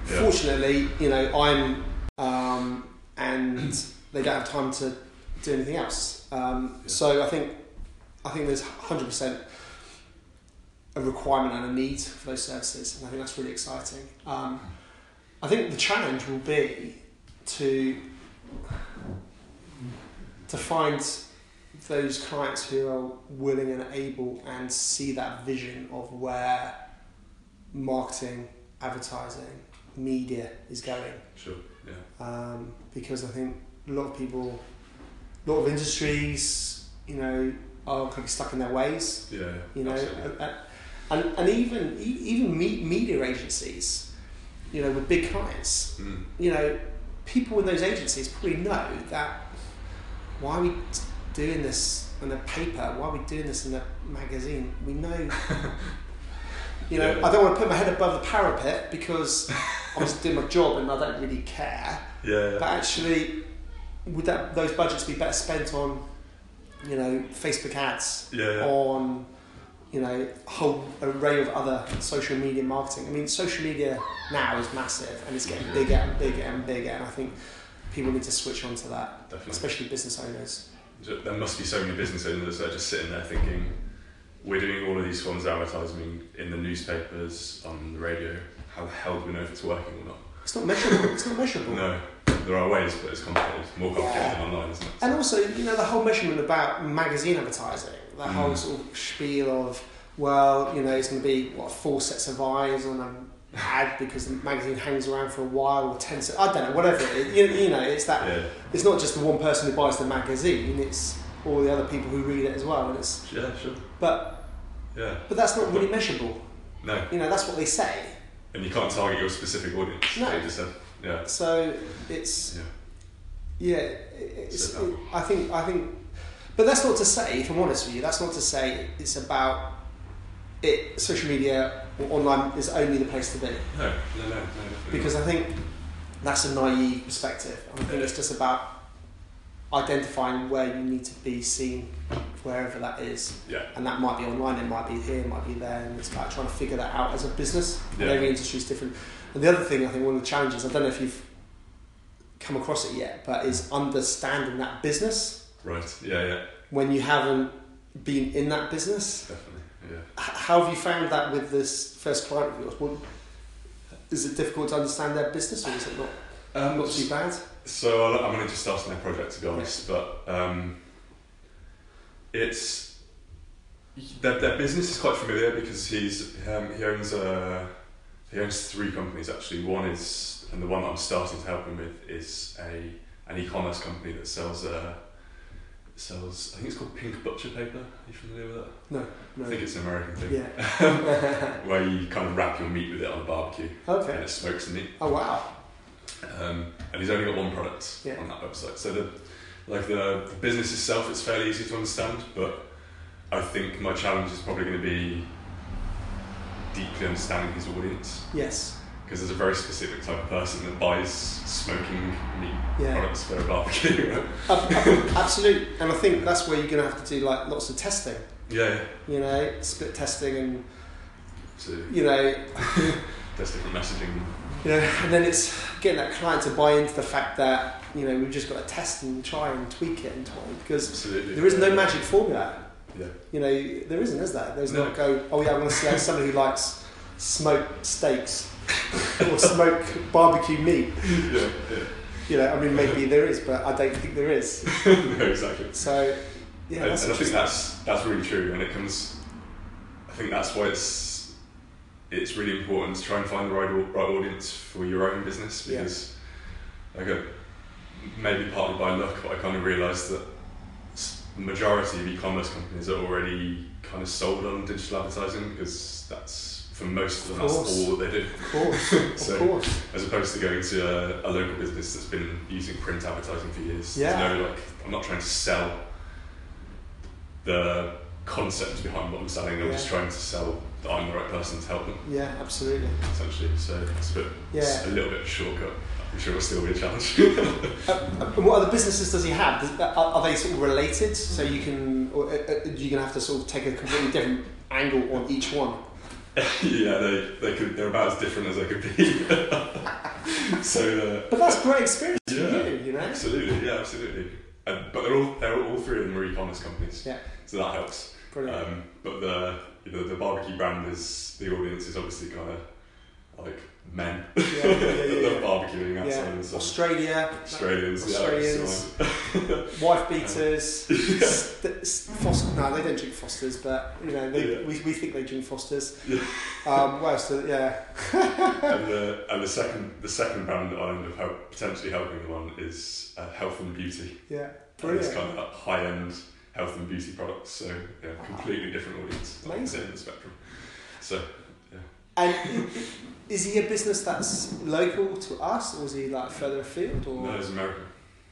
S2: Yeah.
S1: Fortunately, you know, I'm, um, and they don't have time to do anything else. Um,
S2: Yeah.
S1: So I think, I think there's hundred percent a requirement and a need for those services, and I think that's really exciting. Um, I think the challenge will be to to find those clients who are willing and able and see that vision of where marketing, advertising, media is going.
S2: Sure. Yeah.
S1: Um, because I think a lot of people, a lot of industries, you know, are kind of stuck in their ways.
S2: Yeah.
S1: You know, and, and, and even even media agencies, you know, with big clients,
S2: Mm.
S1: you know, people in those agencies probably know that why are we doing this in a paper? Why are we doing this in a magazine? We know, you know,
S2: Yeah.
S1: I don't want to put my head above the parapet because I'm just doing my job and I don't really care.
S2: Yeah.
S1: But actually, would that those budgets be better spent on, you know, Facebook ads,
S2: Yeah.
S1: on, you know, a whole array of other social media marketing. I mean, social media now is massive and it's getting bigger and bigger and bigger. And I think people need to switch on to that,
S2: Definitely.
S1: especially business owners.
S2: There must be so many business owners that are just sitting there thinking, we're doing all of these forms of advertising in the newspapers, on the radio. How the hell do we know if it's working or not?
S1: It's not measurable. it's not measurable.
S2: No, there are ways, but it's complicated. More complicated
S1: Yeah.
S2: than online, isn't it?
S1: And also, you know, the whole measurement about magazine advertising, that whole
S2: Mm.
S1: sort of spiel of, well, you know, it's going to be, what, four sets of eyes on an ad because the magazine hangs around for a while, or ten sets, I don't know, whatever it. You, you know, it's that,
S2: yeah.
S1: it's not just the one person who buys the magazine, it's all the other people who read it as well. And it's,
S2: Yeah, sure.
S1: but,
S2: Yeah.
S1: but that's not really measurable.
S2: No,
S1: You know, that's what they say.
S2: and you can't target your specific audience.
S1: No.
S2: just said. Yeah.
S1: So it's,
S2: Yeah.
S1: yeah, it's,
S2: So- um,
S1: I think, I think, but that's not to say, if I'm honest with you, that's not to say it's about it. Social media or online is only the place to be
S2: No, no, no, no.
S1: because I think that's a naive perspective. I think it's just about identifying where you need to be seen, wherever that is.
S2: Yeah.
S1: and that might be online, it might be here, it might be there, and it's about trying to figure that out as a business. And
S2: Yeah.
S1: every industry is different. And the other thing, I think, one of the challenges, I don't know if you've come across it yet, but is understanding that business
S2: Right. Yeah, yeah.
S1: when you haven't been in that business.
S2: Definitely. Yeah.
S1: How have you found that with this first client of yours? What, is it difficult to understand their business, or is it not,
S2: Um,
S1: not too bad?
S2: So I'm only just starting their project to be honest, but um, it's their, their business is quite familiar because he's um, he owns uh, he owns three companies actually. One is and the one that I'm starting to help him with is a an e-commerce company that sells uh, sells I think it's called Pink Butcher Paper. Are you familiar with that?
S1: No,
S2: I think it's an American thing.
S1: Yeah.
S2: Where you kind of wrap your meat with it on a barbecue
S1: okay.
S2: and it smokes the meat.
S1: Oh wow.
S2: Um, and he's only got one product
S1: Yeah.
S2: on that website. So the like the, the business itself, it's fairly easy to understand, but I think my challenge is probably going to be deeply understanding his audience
S1: Yes.
S2: Because there's a very specific type of person that buys smoking meat
S1: Yeah.
S2: products for a barbecue. Right?
S1: Ab- ab- Absolutely. And I think that's where you're going to have to do like lots of testing.
S2: Yeah.
S1: You know, split testing and
S2: So
S1: you know,
S2: test different messaging.
S1: you know, and then it's getting that client to buy into the fact that you know we've just got to test and try and tweak it and try because
S2: Absolutely.
S1: there is no magic formula.
S2: Yeah.
S1: You know, there isn't, is there? There's
S2: No.
S1: not go. Oh yeah, I'm going to select somebody who likes smoked steaks or smoke barbecue meat.
S2: yeah, yeah.
S1: You know, I mean maybe there is, but I don't think there is.
S2: no, exactly.
S1: So yeah,
S2: and,
S1: that's
S2: and I think that's that's really true, and it comes. I think that's why it's it's really important to try and find the right right audience for your own business
S1: Yeah.
S2: because, like, a, maybe partly by luck, but I kind of realised that the majority of e-commerce companies are already kind of sold on digital advertising because that's for most of them
S1: Of
S2: that's all that they do,
S1: Of course, of
S2: So-
S1: course.
S2: as opposed to going to a, a local business that's been using print advertising for years.
S1: Yeah.
S2: There's no like I'm not trying to sell the concept behind what I'm selling. I'm
S1: Yeah.
S2: just trying to sell that I'm the right person to help them
S1: Yeah, absolutely.
S2: essentially. So it's a bit, it's
S1: Yeah.
S2: a little bit of a shortcut. I'm sure it'll still be a challenge.
S1: Uh, and what other businesses does he have? Does, are, are they sort of related? So you can, or uh, uh, you're gonna have to sort of take a completely different angle on each one.
S2: yeah, they they could they're about as different as they could be. so uh,
S1: But that's great experience
S2: Yeah.
S1: for you, you know.
S2: absolutely, yeah, absolutely. And, but they're all they're all three of them are e-commerce companies.
S1: Yeah.
S2: So that helps.
S1: Brilliant.
S2: Um, but the you know, the barbecue brand is the audience is obviously kind of like men
S1: yeah, yeah,
S2: that
S1: yeah,
S2: love
S1: yeah.
S2: barbecuing outside
S1: yeah.
S2: of the.
S1: Australia,
S2: Australians,
S1: Australians.
S2: yeah.
S1: wife beaters, st- st- Foster, no, they don't drink Fosters, but you know, they,
S2: Yeah.
S1: we, we think they drink Fosters.
S2: Yeah.
S1: Um, what else? Yeah,
S2: and the and the second the second brand that I end up help, potentially helping them on is uh, health and beauty.
S1: yeah,
S2: And It's kind of like high end health and beauty products. So yeah, completely different audience. on the
S1: Amazing.
S2: end of the spectrum. So yeah
S1: And i- i- is he a business that's local to us, or is he like further afield? Or
S2: no, it's America.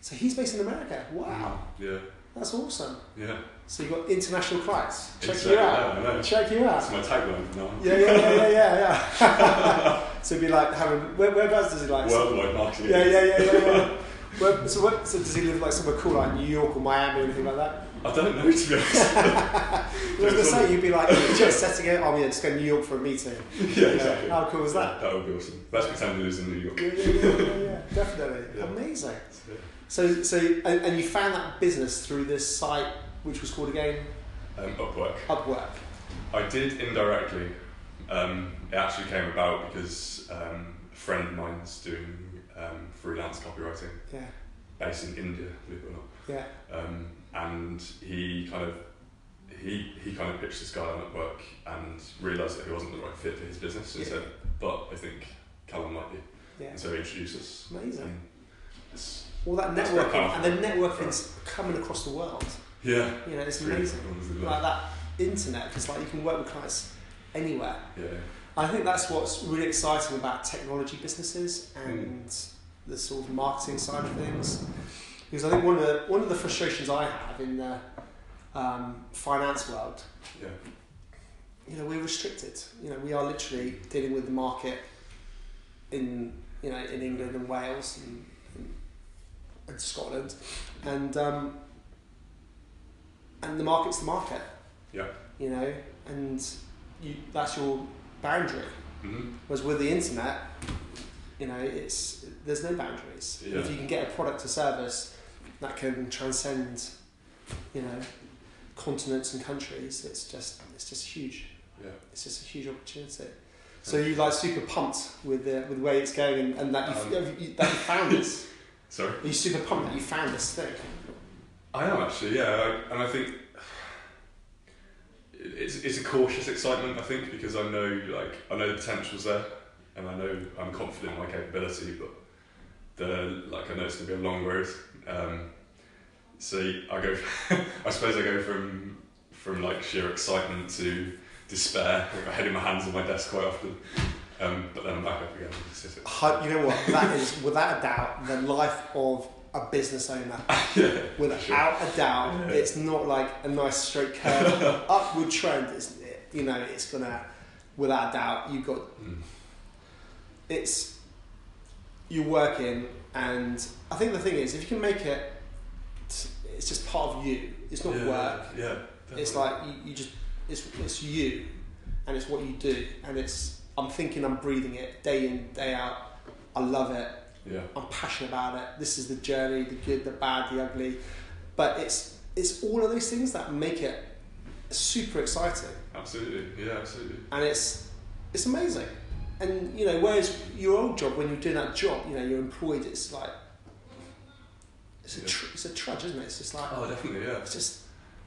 S1: so he's based in America. Wow,
S2: Yeah,
S1: that's awesome.
S2: yeah.
S1: So you've got international clients. Check
S2: Exactly,
S1: you out. Check you
S2: That's
S1: out.
S2: my tagline now.
S1: Yeah, yeah, yeah, yeah, yeah, yeah. so it'd be like having where, whereabouts does he like?
S2: Worldwide marketing.
S1: Yeah, yeah, yeah, yeah. yeah. Where, so, what, so does he live like somewhere cool, like New York or Miami or anything like that?
S2: I don't know to be honest.
S1: I was going to say, you'd be like, just setting it, oh yeah, just go to New York for a meeting.
S2: yeah, exactly.
S1: How cool is that?
S2: That would be awesome. Let's pretend it is in New York.
S1: Yeah, yeah, yeah, yeah, definitely. Amazing. So, so and, and you found that business through this site, which was called again
S2: Um, Upwork.
S1: Upwork.
S2: I did indirectly. Um, it actually came about because um, a friend of mine's doing um, freelance copywriting
S1: Yeah,
S2: based in India, believe it or not.
S1: yeah,
S2: Um, and he kind of he he kind of pitched this guy on Upwork and realised that he wasn't the right fit for his business and
S1: Yeah.
S2: said, but I think Callum might be.
S1: yeah.
S2: And so he introduced us.
S1: Amazing. All that networking, and then networking's coming across the world.
S2: yeah.
S1: You know, it's
S2: really
S1: amazing.
S2: cool,
S1: Like that internet, because like you can work with clients anywhere.
S2: Yeah.
S1: I think that's what's really exciting about technology businesses and the sort of marketing side of things. Because I think one of the one of the frustrations I have in the um, finance world,
S2: Yeah.
S1: you know, we're restricted. You know, we are literally dealing with the market in you know in England and Wales and, and, and Scotland, and um, and the market's the market.
S2: Yeah.
S1: You know, and you that's your boundary.
S2: hmm
S1: Whereas with the internet, you know, it's there's no boundaries.
S2: Yeah.
S1: If you can get a product or service that can transcend, you know, continents and countries, it's just it's just huge.
S2: Yeah.
S1: It's just a huge opportunity. So you like super pumped with the with the way it's going and, and that you
S2: Um,
S1: you that you found this.
S2: Sorry.
S1: Are you super pumped that you found this thing?
S2: I am actually, yeah, I, and I think it's it's a cautious excitement. I think because I know like I know the potential's there, and I know I'm confident in my capability, but the like I know it's gonna be a long road. Um, so I go, I suppose I go from from like sheer excitement to despair. I head in my hands on my desk quite often, um, but then I'm back up again.
S1: You know what? That is without a doubt the life of a business owner.
S2: yeah,
S1: Without
S2: sure.
S1: a doubt,
S2: Yeah.
S1: it's not like a nice straight curve upward trend. It's you know it's gonna without a doubt you've got
S2: Mm.
S1: it's you're working and I think the thing is if you can make it it's just part of you. It's not
S2: yeah,
S1: work.
S2: Yeah,
S1: It's like you, you just it's it's you and it's what you do and it's I'm thinking I'm breathing it day in day out. I love it.
S2: Yeah,
S1: I'm passionate about it. This is the journey, the good, the bad, the ugly. But it's it's all of those things that make it super exciting,
S2: absolutely, yeah, absolutely.
S1: and it's it's amazing. And you know, whereas your old job, when you're doing that job, you know, you're employed. It's like it's a
S2: Yeah.
S1: tr- it's a trudge, isn't it? It's just like
S2: Oh, definitely, yeah.
S1: it's just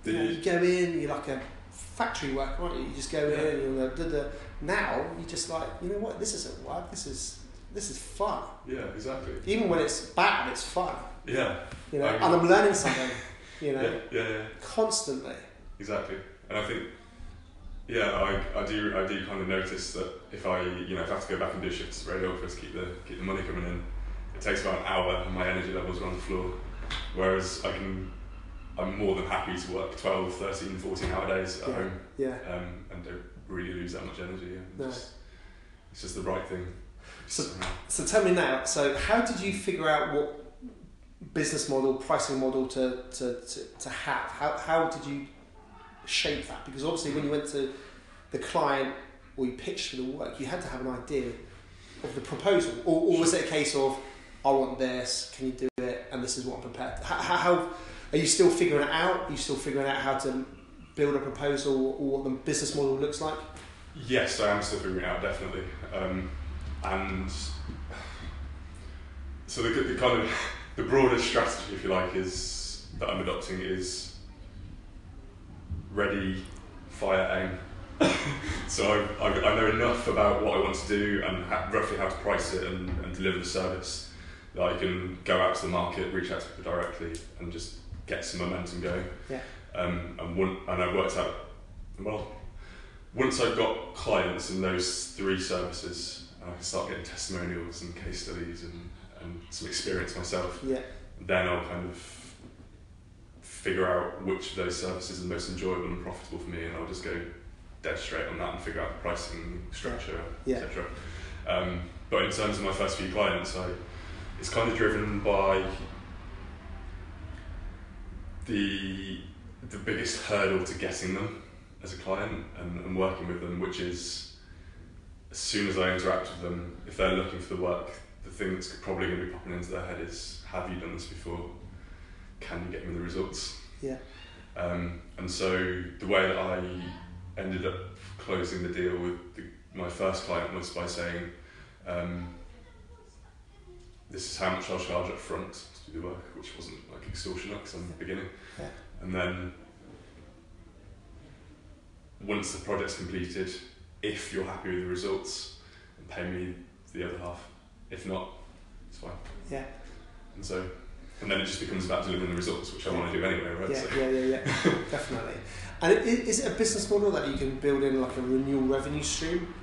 S1: you, know, you go in, you're like a factory worker, aren't you? You just go
S2: Yeah.
S1: in, and you're the, the, now you just like you know what? This isn't work. This is this is fun.
S2: yeah, exactly.
S1: Even when it's bad, it's fun.
S2: Yeah,
S1: You know, and. I'm learning something. You know,
S2: yeah, yeah, yeah,
S1: constantly.
S2: exactly. And I think, yeah, I, I do I do kind of notice that if I you know if I have to go back and do shifts at radio office, keep the keep the money coming in, it takes about an hour and my energy levels are on the floor. Whereas I can I'm more than happy to work 12, 13, 14 hour days at
S1: Yeah.
S2: home
S1: Yeah.
S2: um, and don't really lose that much energy. And
S1: No.
S2: just, it's just the right thing.
S1: So- So tell me now. So how did you figure out what business model, pricing model to to, to, to have? How how did you shape that? Because obviously, when you went to the client or you pitched for the work, you had to have an idea of the proposal, or, or was it a case of I want this, can you do it, and this is what I'm prepared. How, how, are you still figuring it out? Are you still figuring out how to build a proposal or what the business model looks like?
S2: Yes, I am still figuring it out, definitely. Um, and so the, the kind of the broader strategy, if you like, is that I'm adopting is ready, fire, aim. so I, I, I know enough about what I want to do and ha- roughly how to price it and, and deliver the service that I can go out to the market, reach out to people directly, and just get some momentum going.
S1: Yeah.
S2: Um, and one, and I worked out well once I've got clients in those three services, and I can start getting testimonials and case studies and, and some experience myself,
S1: Yeah,
S2: then I'll kind of figure out which of those services are most enjoyable and profitable for me, and I'll just go dead straight on that and figure out the pricing structure,
S1: Yeah.
S2: etc. Um, but in terms of my first few clients, I, it's kind of driven by the the biggest hurdle to getting them as a client and, and working with them, which is as soon as I interact with them, if they're looking for the work, the thing that's probably going to be popping into their head is, "Have you done this before? Can you get me the results?"
S1: Yeah.
S2: Um, and so the way that I ended up closing the deal with the, my first client was by saying, um, "This is how much I'll charge up front to do the work," which wasn't like extortionate because I'm the beginning.
S1: Yeah.
S2: And then once the project's completed, if you're happy with the results, then pay me the other half. If not, it's fine.
S1: yeah,
S2: And so, and then it just becomes about delivering the results, which I want to do anyway, right?
S1: yeah,
S2: So,
S1: yeah, yeah, yeah, definitely. And is it a business model that you can build in like a renewal revenue stream?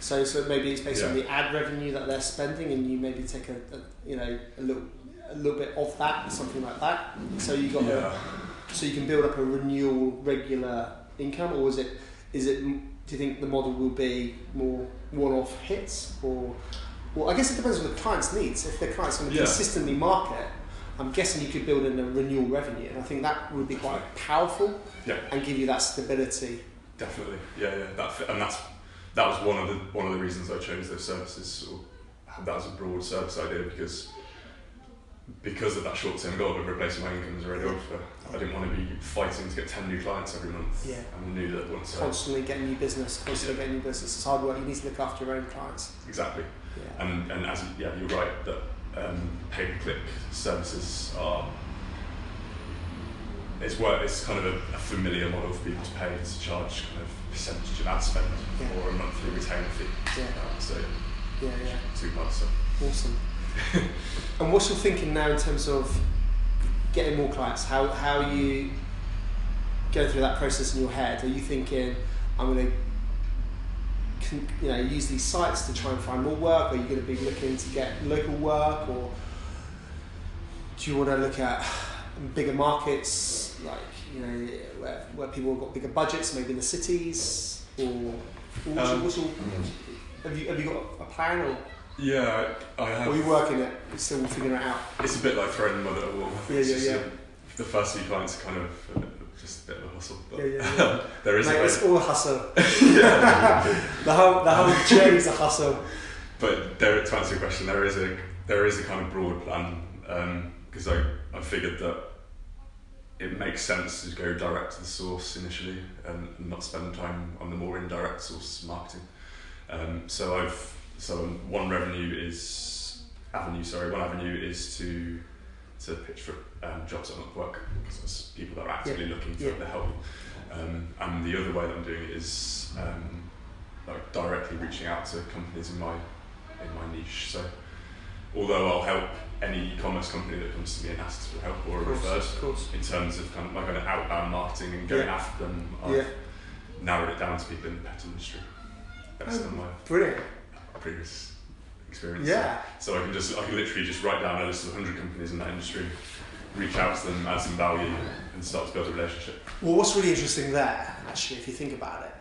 S1: So, so maybe it's based on the ad revenue that they're spending, and you maybe take a, a you know a little a little bit of that, something like that. So you got a- so you can build up a renewal regular income, or is it is it? Do you think the model will be more one-off hits, or well, I guess it depends on the client's needs. If the client's going to
S2: Yeah.
S1: consistently market, I'm guessing you could build in a renewal revenue, and I think that would be quite powerful
S2: Yeah.
S1: and give you that stability.
S2: Definitely, yeah, yeah. That and that's that was one of the one of the reasons I chose those services or had that as a broad service idea because because of that short term goal of replacing my income as a radiographer, I didn't want to be fighting to get ten new clients every month.
S1: Yeah.
S2: And I knew that once I
S1: Constantly getting new business, constantly getting new business. It's hard work. You need to look after your own clients.
S2: exactly
S1: Yeah.
S2: and and as yeah you're right that um, pay per click services are it's work it's kind of a, a familiar model for people to pay to charge kind of percentage of ad spend
S1: Yeah.
S2: or a monthly retainer fee.
S1: Yeah.
S2: So
S1: Yeah, yeah.
S2: two parts. So.
S1: Awesome. and what's your thinking now in terms of getting more clients? How how are you going through that process in your head? Are you thinking I'm going to you know use these sites to try and find more work? Are you going to be looking to get local work, or do you want to look at bigger markets like you know where, where people have got bigger budgets, maybe in the cities, or what's, your,
S2: Um,
S1: what's your, have you have you got a plan or?
S2: Yeah, I I have.
S1: Or you working it? You're still figuring it out.
S2: It's a bit like throwing mud at a wall.
S1: Yeah, yeah, yeah.
S2: uh, The first few clients are kind of uh, just a bit of a hustle. But
S1: Yeah, yeah, yeah.
S2: there is
S1: Mate,
S2: a
S1: it's all a hustle.
S2: yeah.
S1: The whole the whole journey's a hustle.
S2: But there, to answer your question, there is a there is a kind of broad plan because I I figured that it makes sense to go direct to the source initially and not spend time on the more indirect source marketing. Um, so I've so one revenue is avenue. Sorry, one avenue is to to pitch for um, jobs on Upwork because it's people that are actively looking for
S1: Yeah.
S2: the help. Um, and the other way that I'm doing it is um, like directly reaching out to companies in my in my niche. So although I'll help any e-commerce company that comes to me and asks for help or
S1: course,
S2: referred
S1: of course.
S2: in terms of kind of my kind of outbound marketing and going
S1: Yeah.
S2: after them, I've
S1: Yeah,
S2: narrowed it down to people in the pet industry based
S1: Oh.
S2: my
S1: brilliant.
S2: Experience.
S1: Yeah,
S2: So I can just I can literally just write down a list of 100 companies in that industry reach out to them, add some value, and start to build a relationship.
S1: Well, what's really interesting there, actually, if you think about it,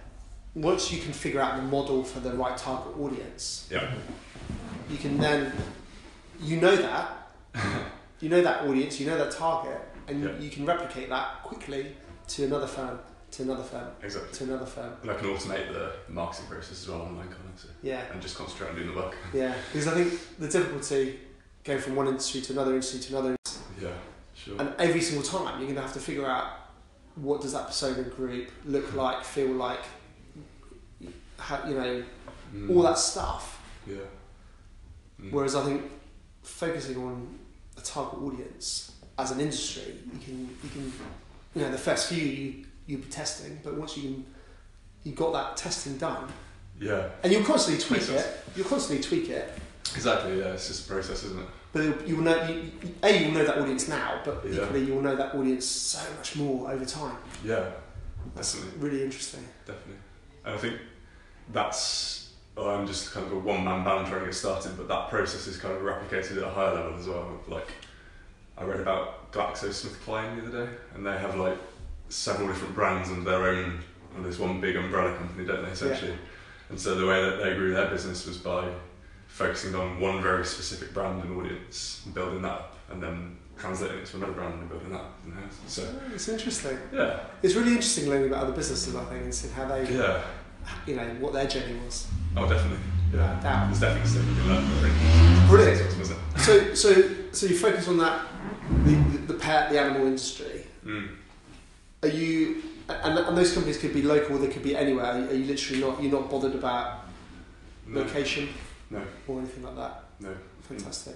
S1: once you can figure out the model for the right target audience,
S2: Yeah.
S1: you can then, you know that, you know that audience, you know that target, and
S2: Yeah.
S1: you can replicate that quickly to another firm, to another firm,
S2: Exactly.
S1: to another firm.
S2: And I can automate the marketing process as well online, can't I? So,
S1: Yeah,
S2: and just concentrate on doing the work.
S1: yeah. Because I think the difficulty going from one industry to another industry to another, industry.
S2: Yeah, sure.
S1: and every single time you're going to have to figure out what does that persona group look like, feel like, how, you know,
S2: Mm.
S1: all that stuff.
S2: Yeah. Mm.
S1: Whereas I think focusing on a target audience as an industry, you can you can you know the first few you you'll be testing, but once you you've got that testing done,
S2: Yeah,
S1: and you'll constantly tweak
S2: sense.
S1: it. You'll constantly tweak it,
S2: exactly. Yeah, it's just a process, isn't it?
S1: but you'll, know you, you- a you'll know that audience now, but
S2: Yeah.
S1: equally you'll know that audience so much more over time.
S2: Yeah,
S1: That's
S2: Definitely.
S1: really interesting.
S2: definitely. And I think that's well, I'm just kind of a one man band trying to get started, but that process is kind of replicated at a higher level as well. Like I read about GlaxoSmithKline the other day, and they have like several different brands under their own under this one big umbrella company, don't they? Essentially, and so the way that they grew their business was by focusing on one very specific brand and audience, and building that up, and then translating it to another brand and building that. Up, you know? So
S1: Oh, it's interesting.
S2: yeah,
S1: It's really interesting learning about other businesses, I think, and seeing how they,
S2: yeah,
S1: you know, what their journey was.
S2: oh definitely, yeah.
S1: Doubt.
S2: There's definitely stuff you can learn from it.
S1: Brilliant.
S2: It?
S1: So, so, so you focus on that, the, the, the pet, the animal industry.
S2: Mm.
S1: Are you, and, and those companies could be local, or they could be anywhere. Are you, are you literally not, you're not bothered about
S2: No,
S1: location
S2: no,
S1: or anything like that?
S2: no,
S1: Fantastic.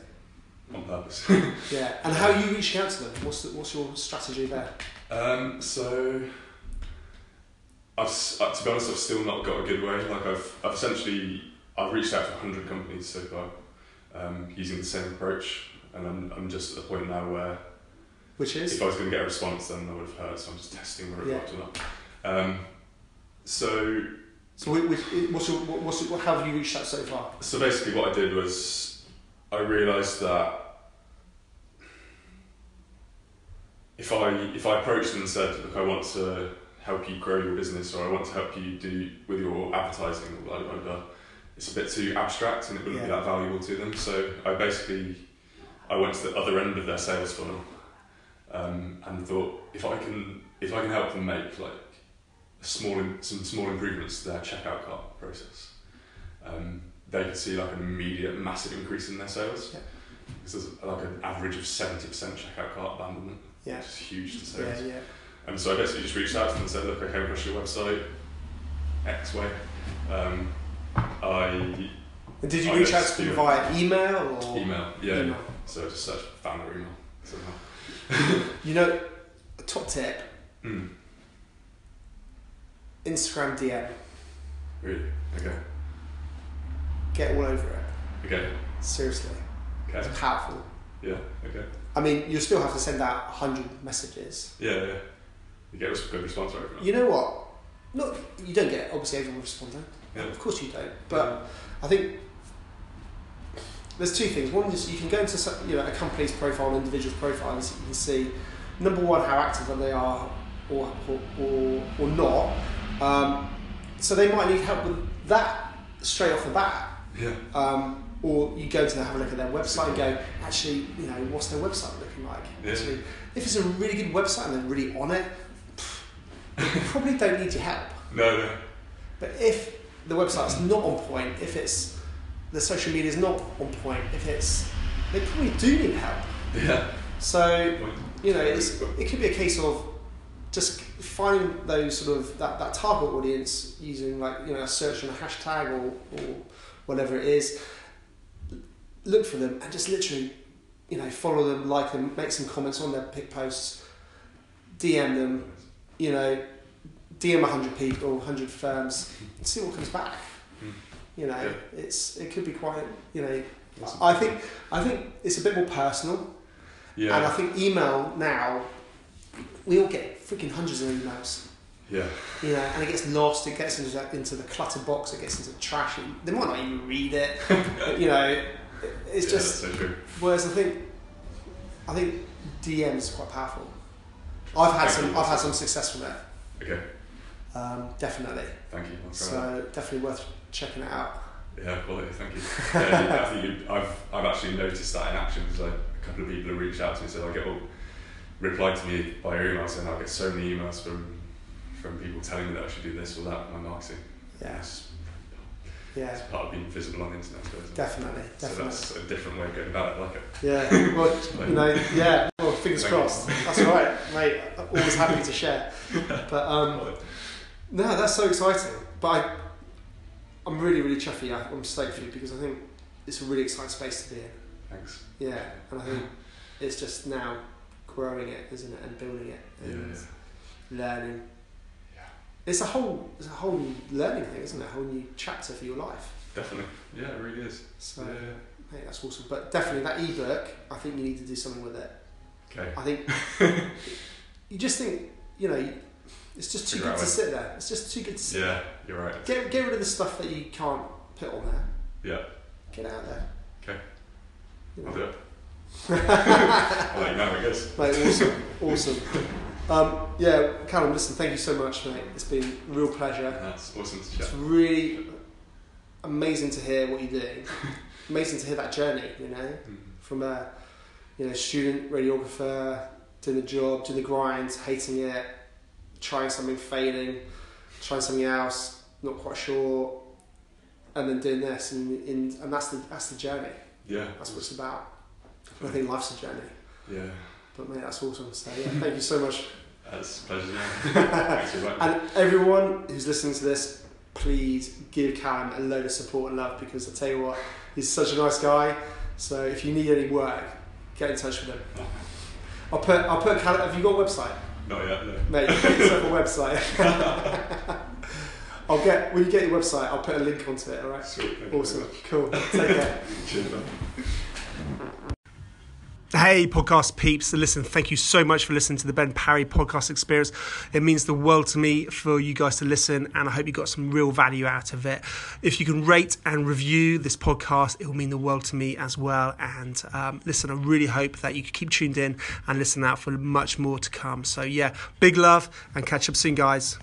S2: on purpose.
S1: Yeah. And how are you reaching out to them? What's, the, what's your strategy there?
S2: um, so, I've, uh, to be honest, I've still not got a good way. Like I've, I've essentially, I've reached out to 100 companies so far, um, using the same approach, and I'm, I'm just at the point now where
S1: Which is?
S2: if I was going to get a response, then I would have heard. So I'm just testing whether it
S1: Yeah.
S2: worked or not. Um, so
S1: So, what's your, what- what's your, how have you reached that so far?
S2: So basically, what I did was I realised that if I if I approached them and said, "Look, I want to help you grow your business, or I want to help you do with your advertising," or blah blah blah, it's a bit too abstract and it wouldn't be that valuable to them. So I basically I went to the other end of their sales funnel um, and thought if I can if I can help them make like a small some small improvements to their checkout cart process, um, they could see like an immediate massive increase in their sales.
S1: Yeah.
S2: Because there's like an average of seventy percent checkout cart abandonment,
S1: Yeah.
S2: which is huge to sales.
S1: Yeah, yeah.
S2: And so I basically just reached out to them and said, look, I came across your website, X way. Um, I
S1: did you
S2: I
S1: reach out to them via email or
S2: email, yeah.
S1: email?
S2: So I just searched found their email somehow.
S1: You know, a top tip:
S2: Hmm.
S1: Instagram DM.
S2: Really? Okay.
S1: Get all over it.
S2: Okay.
S1: Seriously,
S2: Okay.
S1: it's powerful.
S2: Yeah. Okay.
S1: I mean, you still have to send out hundred messages.
S2: Yeah. Yeah. You get a good response right.
S1: You know what? Not you don't get obviously everyone responds.
S2: Yeah.
S1: Of course you don't. But I think there's two things. One is you can go into you know a company's profile, an individual's profile, and you can see number one how active they are, or or or, not. Um, so they might need help with that straight off the bat.
S2: Yeah.
S1: Um, or you go to them, have a look at their website and go, actually, you know, what's their website looking like?
S2: Yeah.
S1: Actually, if it's a really good website and they're really on it, they probably don't need your help.
S2: No. No.
S1: But if the website's not on point, if it's the social media is not on point, if it's they probably do need help.
S2: Yeah.
S1: So you know, it's, it could be a case of just finding those sort of that, that target audience using like you know a search and a hashtag or, or whatever it is. Look for them and just literally, you know, follow them, like them, make some comments on their pic posts, DM them, you know, DM hundred people, hundred firms, and see what comes back. You know,
S2: Yeah.
S1: it's it could be quite you know. I think I think it's a bit more personal.
S2: Yeah.
S1: And I think email now, we all get freaking hundreds of emails,
S2: yeah.
S1: you know, and it gets lost, it gets into, into the clutter box, it gets into the trash. and They might not even read it, you know. It's
S2: yeah,
S1: just.
S2: That's so true.
S1: Whereas I think, I think DM is quite powerful. I've had
S2: Thank
S1: some.
S2: you.
S1: I've had some success from it.
S2: Okay,
S1: Um, definitely.
S2: thank you.
S1: So definitely worth checking it out.
S2: Yeah, quality. Thank you. Yeah, I think you, I've I've actually noticed that in action because like a couple of people have reached out to me, so I get all replied to me by email, and I get so many emails from from people telling me that I should do this or that my marketing.
S1: Yeah.
S2: It's,
S1: Yeah.
S2: it's part of being visible on the internet, I suppose.
S1: Definitely.
S2: So
S1: Definitely.
S2: that's a different way of going about it. I like it.
S1: Yeah. Well, you know. Yeah. Well, fingers
S2: Thank you.
S1: crossed. That's all right, mate. I'm always happy to share. But um, no, that's so exciting. But I, I'm really, really chuffy. I'm stoked for you because I think it's a really exciting space to be in.
S2: Thanks.
S1: Yeah, and I think it's just now growing it, isn't it, and building it and
S2: yeah.
S1: learning.
S2: Yeah.
S1: It's a whole, it's a whole new learning thing, isn't it? A whole new chapter for your life.
S2: Definitely. Yeah, it really is.
S1: So,
S2: Yeah.
S1: mate, that's awesome. But definitely that ebook, I think you need to do something with it.
S2: Okay.
S1: I think you just think, you know, it's just too good to sit there. It's just too good to sit. There.
S2: Yeah, you're right.
S1: Get get rid of the stuff that you can't put on there.
S2: Yeah,
S1: Get out there.
S2: Okay.
S1: You
S2: I'll do it. I'll let you know how it goes.
S1: Mate, awesome, awesome. Um, yeah, Callum, listen, thank you so much, mate. It's been a real pleasure.
S2: That's awesome to chat.
S1: It's really amazing to hear what you do. amazing to hear that journey, you know,
S2: Mm.
S1: from a you know student radiographer doing the job, doing the grind, hating it, trying something, failing, trying something else, not quite sure, and then doing this, and, and, and that's the that's the journey.
S2: Yeah.
S1: That's what it's about. I think life's a journey.
S2: Yeah.
S1: But mate, that's awesome. So yeah, thank you so much.
S2: That's a pleasure. Thanks for inviting.
S1: And everyone who's listening to this, please give Callum a load of support and love because I tell you what, he's such a nice guy. So if you need any work, get in touch with him. I'll put I'll put Callum. Have you got a website,
S2: Not yet, no.
S1: mate? Get yourself a website. I'll get when you get your website. I'll put a link onto it. All right.
S2: Sweet. Thank you
S1: Awesome. Cool. Take care.
S2: Cheers, man.
S1: Hey, podcast peeps. Listen, thank you so much for listening to the Ben Parry podcast experience. It means the world to me for you guys to listen, and I hope you got some real value out of it. If you can rate and review this podcast, it will mean the world to me as well. And um, listen, I really hope that you keep tuned in and listen out for much more to come. So, yeah, big love and catch up soon, guys.